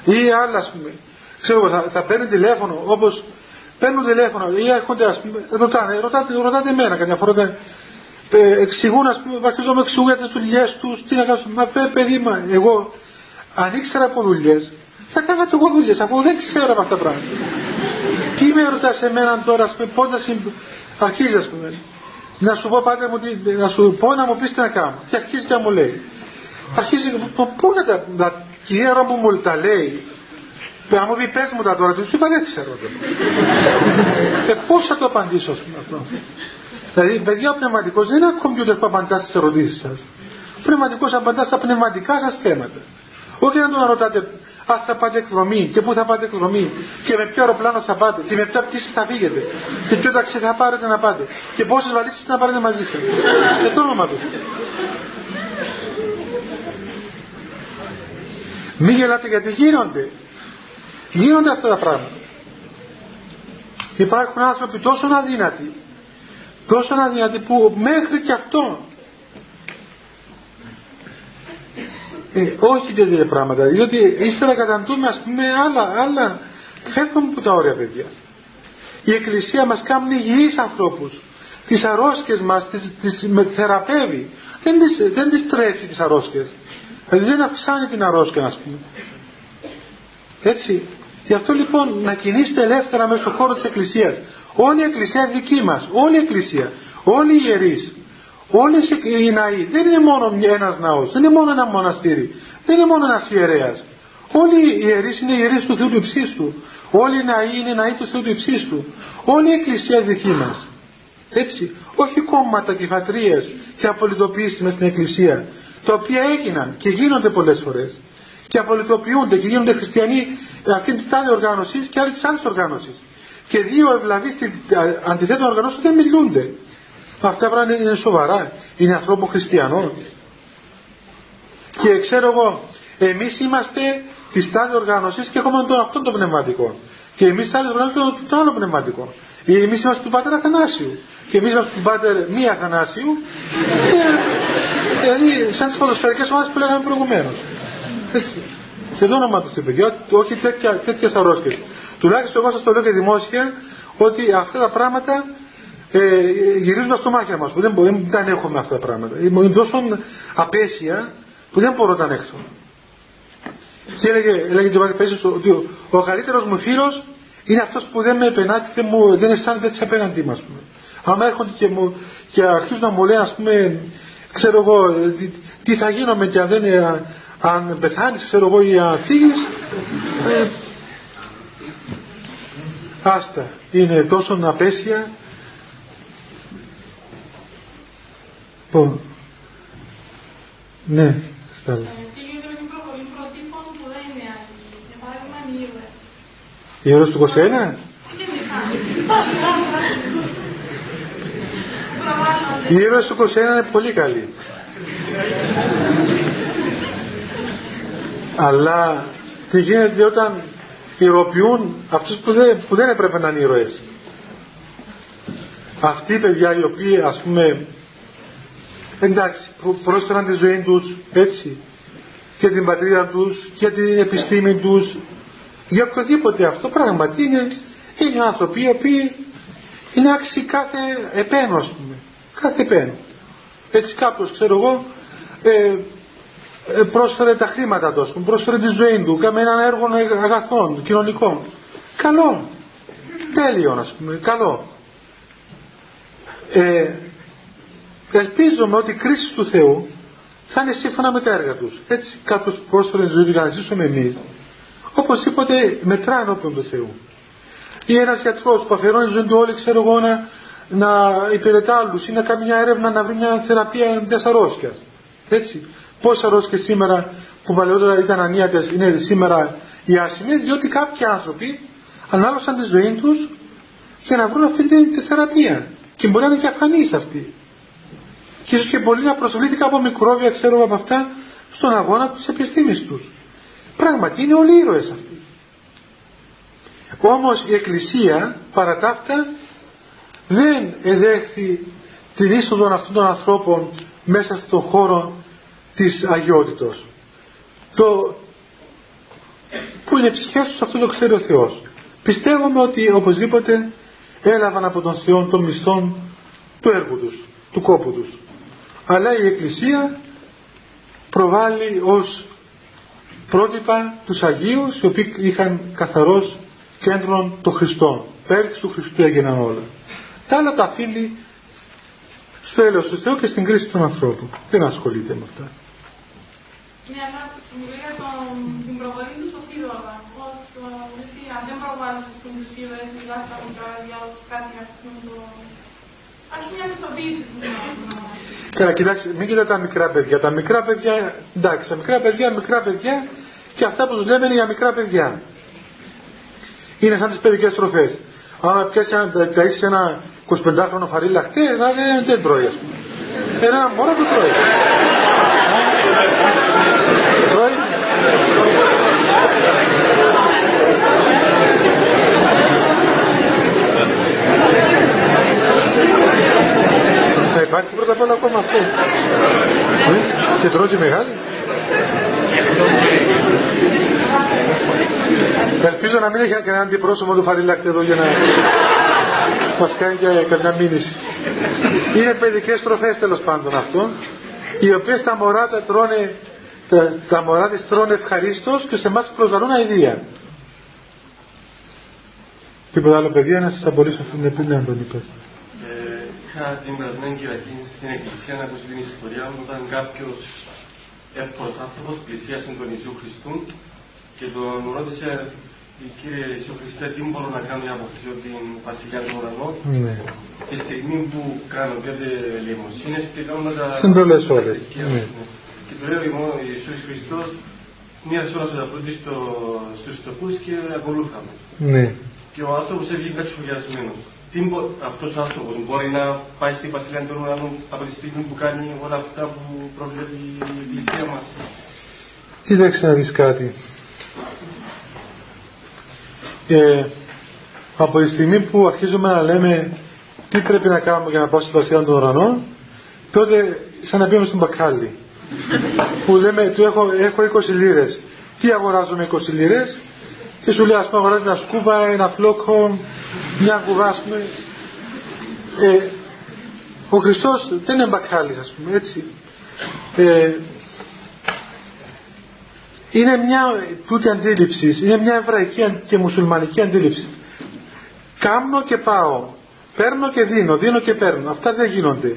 Ή άλλα, ας πούμε, ξέρω θα, θα παίρνει τηλέφωνο όπως παίρνουν τηλέφωνο ή έρχονται, ας πούμε, ρωτάνε, ρωτάτε, ρωτάτε εμένα καμιά φορά. Ε, εξηγούν, ας πούμε, αρχίζουν εξηγούν για τις δουλειές τους, τι να κάνουν. Μα παιδί, μα εγώ αν ήξερα από δουλειές, θα κάνω και εγώ δουλειές, αφού δεν ξέρω από αυτά τα πράγματα. Τι με ρωτάς εμένα τώρα, ας πούμε, πώς να συμ... αρχίζει ας πούμε. Να σου πω πάτε μου, να σου πω να μου πεις τι να κάνω. Και αρχίζει και μου λέει. Αρχίζει, πού να τα, τα κυρία που μου τα λέει. Αν μου πει πες μου τα τώρα, του είπα δεν ξέρω. ε, πώς θα το απαντήσω, ας πούμε αυτό. Δηλαδή, παιδιά, ο πνευματικός δεν είναι ένα κομπιούτερ που απαντάς στις ερωτήσεις σας. Ο πνευματικός απαντάς στα πνευματικά σας θέματα. Όχι να τον ρωτάτε αν θα πάτε εκδρομή και πού θα πάτε εκδρομή και με ποιο αεροπλάνο θα πάτε και με ποια πτήση θα φύγετε και ποιο ταξί θα πάρετε να πάτε και πόσες βαλίτσες θα πάρετε μαζί σας. Και το όνομα του. Μην γελάτε γιατί γίνονται. Γίνονται αυτά τα πράγματα. Υπάρχουν άνθρωποι τόσο αδύνατοι, τόσο αδύνατοι που μέχρι και αυτό Ε, όχι τέτοια πράγματα. Διότι ύστερα καταντούμε ας πούμε άλλα, άλλα φεύγουμε από τα όρια παιδιά. Η Εκκλησία μας κάνει υγιείς ανθρώπους. Τις αρρώσκες μας τις, τις με θεραπεύει. Δεν τις, δεν τις τρέφει τις αρρώσκες. Δηλαδή δεν αυξάνει την αρρώσκια ας πούμε. Έτσι. Γι' αυτό λοιπόν να κινείστε ελεύθερα μέσα στον χώρο της Εκκλησίας. Όλη η Εκκλησία δική μας. Όλη η Εκκλησία. Όλοι οι ιερείς. Όλες οι ναοί δεν είναι μόνο ένας ναός, δεν είναι μόνο ένα μοναστήρι, δεν είναι μόνο ένας ιερέας. Όλοι οι ιερείς είναι ιερείς του Θεού του υψίστου. Όλοι οι ναοί είναι ναοί του Θεού του υψίστου. Όλη η εκκλησία δική μας. Έτσι, όχι κόμματα και φατρίες και απολυτοποιήσεις μες στην εκκλησία, τα οποία έγιναν και γίνονται πολλές φορές και απολυτοποιούνται και γίνονται χριστιανοί αυτήν την τάδε οργάνωσης και άλλη τη άλλη οργάνωση. Και δύο ευλαβείς αντιθέτων οργανώσεων δεν μιλούνται. Αυτά πράγματα είναι σοβαρά. Είναι ανθρώπου χριστιανό. Και ξέρω εγώ, εμείς είμαστε της τάδε οργάνωσης και έχουμε τον αυτόν τον πνευματικό. Και εμείς άλλοι οργάνωσης το, το άλλο πνευματικό. Εμείς είμαστε του πατέρα Αθανάσιου. Και εμείς είμαστε του πατέρα μη Αθανάσιου. Και, δηλαδή, σαν τις ποδοσφαιρικές ομάδες που λέγαμε προηγουμένως. Έτσι. Και το όνομα τους παιδιά, όχι τέτοιες αρρώστιες. Τουλάχιστον εγώ σας το λέω και δημόσια ότι αυτά τα πράγματα ε, γυρίζουν στο μάχη μας. Που δεν, δεν τα έχουμε αυτά τα πράγματα. Είναι τόσο απέσια που δεν μπορώ να τα ανέξω. Και έλεγε, έλεγε και ο ότι ο, ο καλύτερος μου φίλος είναι αυτός που δεν με επενάται, δεν, μου, δεν αισθάνεται έτσι απέναντί μου. Αν έρχονται και, μου, και αρχίζουν να μου λένε, ας πούμε, ξέρω εγώ, τι, τι θα γίνομαι και αν, δεν, αν πεθάνεις, ξέρω εγώ, ή αν φύγεις, ε, άστα, είναι τόσο απέσια. Λοιπόν, ναι, στάλα. Η ήρωες του 21. Οι ήρωες του 21 είναι πολύ καλοί. Αλλά τι γίνεται όταν ηρωποιούν αυτούς που δεν, που δεν έπρεπε να είναι ήρωες; Αυτοί οι παιδιά οι οποίοι ας πούμε εντάξει πρόσφεραν τη ζωή τους έτσι και την πατρίδα τους και την επιστήμη τους για οποιοδήποτε αυτό πράγματι είναι, είναι άνθρωποι οι οποίοι είναι άξιοι κάθε επένω ας πούμε κάθε επένω έτσι κάποιος ξέρω εγώ ε, ε, πρόσφερε τα χρήματα του, πρόσφερε τη ζωή του, κάμε έναν έργο αγαθών, κοινωνικών. Καλό. Τέλειο, ας πούμε. Καλό. Ε, ελπίζουμε ότι η κρίση του Θεού θα είναι σύμφωνα με τα έργα τους. Έτσι κάποιο πρόσφερε τη ζωή του για να ζήσουμε εμείς, οπωσδήποτε μετρά ενώπιον του Θεού. Ή ένας γιατρός που αφιερώνει τη ζωή του όλη, ξέρω εγώ, να, να υπηρετά άλλους ή να κάνει μια έρευνα να βρει μια θεραπεία μια αρρώστιας. Έτσι. Πόσα αρρώστιε σήμερα που παλαιότερα ήταν ανίατες είναι σήμερα οι άσημες διότι κάποιοι άνθρωποι ανάλωσαν τη ζωή τους για να βρουν αυτή τη θεραπεία. Και μπορεί να είναι και αφανείς αυτή. Και ίσως και πολλοί να προσβλήθηκαν από μικρόβια ξέρω από αυτά στον αγώνα της επιστήμης τους. Πράγματι είναι όλοι ήρωες αυτοί. Όμως η Εκκλησία παρά τα αυτά δεν εδέχθη την είσοδο αυτών των ανθρώπων μέσα στον χώρο της αγιότητος. Το που είναι ψυχές τους αυτό το ξέρει ο Θεός. Πιστεύουμε ότι οπωσδήποτε έλαβαν από τον Θεό των μισθών του έργου τους, του κόπου τους. Αλλά η Εκκλησία προβάλλει ως πρότυπα τους Αγίους οι οποίοι είχαν καθαρός κέντρο των Χριστών. Πέρξ του Χριστού έγιναν όλα. Τα άλλα τα αφήνει στο έλεος του Θεού και στην κρίση των ανθρώπων. Δεν ασχολείται με αυτά. Ναι, αλλά μιλάει για την προβολή του στο σύλλογα. Ως αν δεν προβάλλεις στην ουσία, μιλά στα μικρά παιδιά ως κάτι αυτό το... Αρχίζει μια μυθοποίηση που Καλά, κοιτάξτε, μην κοιτάτε τα μικρά παιδιά. Τα μικρά παιδιά, εντάξει, τα μικρά παιδιά, μικρά παιδιά και αυτά που του λέμε είναι για μικρά παιδιά. Είναι σαν τις παιδικές τροφέ. Αν πιάσει τα είσαι ένα 25χρονο φαρίλα χτες, δεν, δεν τρώει, ας πούμε. Ένα μωρό που τρώει. Τρώει. Θα υπάρχει πρώτα απ' όλα ακόμα αυτό. Ε, και τρώει μεγάλη. Ελπίζω να μην έχει κανένα αντιπρόσωπο του φαριλάκτη εδώ για να μας κάνει και καμιά μήνυση. Είναι παιδικές τροφές τέλος πάντων αυτό, οι οποίες τα μωρά τα τρώνε, τα, τα μωρά τις τρώνε ευχαρίστως και σε εμάς προκαλούν αηδία. Τίποτα άλλο παιδιά να σας απολύσω αυτήν την επίλυνα να τον είπε. Είχα την περασμένη Κυριακή στην εκκλησία να ακούσει την ιστορία μου όταν κάποιος εύπορος άνθρωπος πλησίασε τον Ιησού Χριστού και τον ρώτησε κύριε Ιησού Χριστέ τι μπορώ να κάνω για να αποκτήσω την βασιλιά του ουρανού ναι. τη στιγμή που κάνω πέντε λιμοσύνες και κάνω τα... Συντρολές όλες. Ναι. Και του λέει ο Ιησούς Χριστός μία ώρα θα φρούτη στο, στους τοπούς και ακολούθαμε. Ναι. Και ο άνθρωπος έβγαινε κάτι φωλιασμένος. αυτός ο άνθρωπος μπορεί να πάει στη Βασιλεία των Ουρανών από τη στιγμή που κάνει όλα αυτά που προβλέπει η Εκκλησία μας. Κοίταξε να δεις κάτι. Ε, από τη στιγμή που αρχίζουμε να λέμε τι πρέπει να κάνουμε για να πάω στη Βασιλεία των Ουρανών, τότε σαν να πήγαμε στον μπακάλι. Που λέμε, του έχω, έχω 20 λίρες. Τι αγοράζω με 20 λίρες, και σου λέει ας πούμε αγοράζει μια σκούπα, ένα φλόκο, μια κουβά ας πούμε. Ε, ο Χριστός δεν είναι μπακχάλης ας πούμε έτσι. Ε, είναι μια τούτη αντίληψη, είναι μια εβραϊκή και μουσουλμανική αντίληψη. Κάμνω και πάω, παίρνω και δίνω, δίνω και παίρνω. Αυτά δεν γίνονται.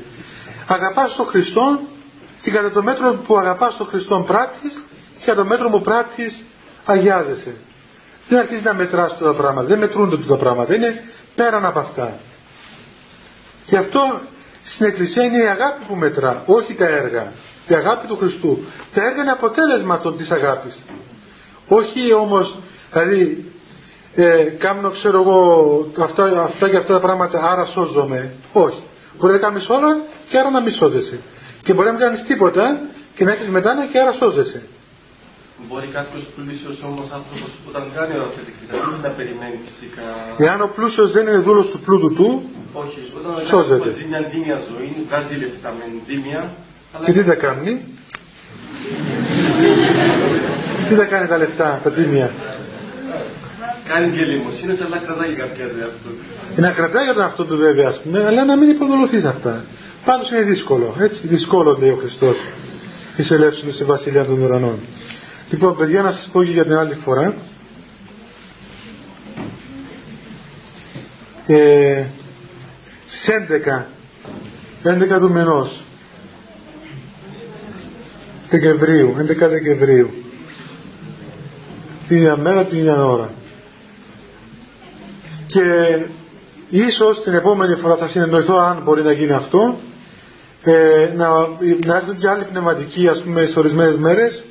Αγαπάς τον Χριστό και κατά το μέτρο που αγαπάς τον Χριστό πράττεις και κατά το μέτρο που πράττεις αγιάζεσαι. Δεν αρχίζεις να μετράς αυτά τα πράγματα, δεν μετρούνται αυτά τα πράγματα, είναι πέραν από αυτά. Γι' αυτό στην Εκκλησία είναι η αγάπη που μετρά, όχι τα έργα. Η αγάπη του Χριστού. Τα έργα είναι αποτέλεσμα των της αγάπης. Όχι όμως, δηλαδή, ε, κάνω ξέρω εγώ αυτά, αυτά και αυτά τα πράγματα, άρα σώζομαι. Όχι. Μπορεί να κάνεις όλα και άρα να μη σώζεσαι. Και μπορεί να μην κάνεις τίποτα και να έχεις μετάνοια και άρα σώζεσαι. Μπορεί κάποιος πλούσιος όμως άνθρωπος που όταν κάνει όλα αυτά δεν να περιμένει φυσικά. Εάν ο πλούσιος δεν είναι δούλος του πλούτου του, όχι, όταν σώζεται. ζει μια τίμια ζωή, βγάζει λεφτά με τίμια. Και τι θα κάνει, τι θα κάνει τα λεφτά, τα τίμια. Κάνει και λιμοσύνες, αλλά κρατάει κάποια του εαυτού του. Να κρατάει για τον αυτό του βέβαια, ας πούμε, αλλά να μην υποδολωθείς αυτά. Πάντως είναι δύσκολο, έτσι, δύσκολο λέει ο Χριστός. Εισελεύσουμε στη βασιλεία των ουρανών. Λοιπόν, παιδιά, να σας πω και για την άλλη φορά. Ε, στις 11, 11 του μηνός, Δεκεμβρίου, 11 Δεκεμβρίου, την ίδια μέρα, την ίδια ώρα. Και ίσως την επόμενη φορά θα συνεννοηθώ αν μπορεί να γίνει αυτό, ε, να, να έρθουν και άλλοι πνευματικοί, ας πούμε, σε ορισμένες μέρες,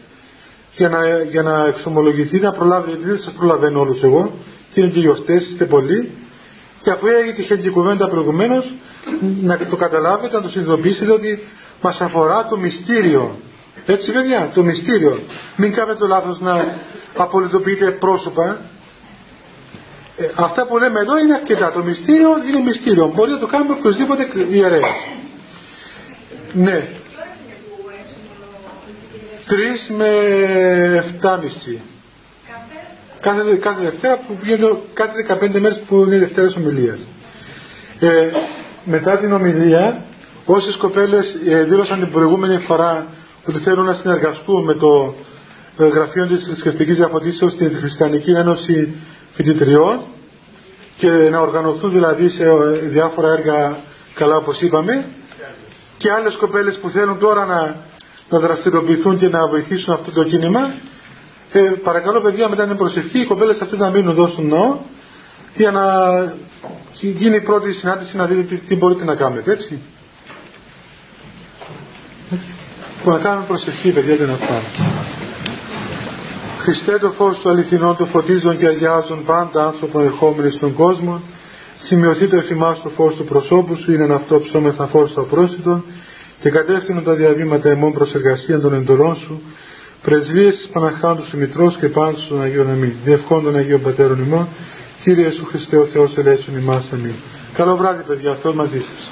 για να, για να εξομολογηθεί, να προλάβει, γιατί δεν σας προλαβαίνω όλους εγώ, και είναι και γιορτές, είστε πολλοί, και αφού έγινε τυχαίνει και κουβέντα προηγουμένως, να το καταλάβετε, να το συνειδητοποιήσετε ότι μας αφορά το μυστήριο. Έτσι παιδιά, το μυστήριο. Μην κάνετε το λάθος να απολυτοποιείτε πρόσωπα. Ε, αυτά που λέμε εδώ είναι αρκετά. Το μυστήριο είναι μυστήριο. Μπορεί να το κάνουμε οποιοδήποτε ιερέας. Ναι, 3 με 7,5. Κάθε, κάθε Δευτέρα που πηγαίνω, κάθε 15 μέρες που είναι Δευτέρας ομιλίας. Ε, μετά την ομιλία, όσες κοπέλες ε, δήλωσαν την προηγούμενη φορά ότι θέλουν να συνεργαστούν με το ε, γραφείο της θρησκευτικής διαφωτίσεως στην Χριστιανική Ένωση Φοιτητριών και να οργανωθούν δηλαδή σε ε, διάφορα έργα καλά όπως είπαμε και άλλες κοπέλες που θέλουν τώρα να να δραστηριοποιηθούν και να βοηθήσουν αυτό το κίνημα. Ε, παρακαλώ παιδιά μετά την προσευχή οι κοπέλες αυτές να μείνουν εδώ στον ναό για να γίνει η πρώτη συνάντηση να δείτε τι, μπορείτε να κάνετε έτσι. Που να κάνουμε προσευχή παιδιά δεν αυτά. Χριστέ το φως του αληθινό του φωτίζουν και αγιάζουν πάντα άνθρωπο ερχόμενοι στον κόσμο σημειωθεί το εφημάς το φως του προσώπου σου είναι αυτό ψώμεθα φως στο πρόσιτο και κατεύθυνο τα διαβήματα εμών προς εργασία των εντολών σου, πρεσβείες της Παναχάντου σου Μητρός και πάντως των Αγίων Αμήν. Διευχών των Αγίων Πατέρων ημών, Κύριε Ιησού Χριστέ ο Θεός ελέησον ημάς αμήν. Καλό βράδυ παιδιά, Θεός μαζί σας.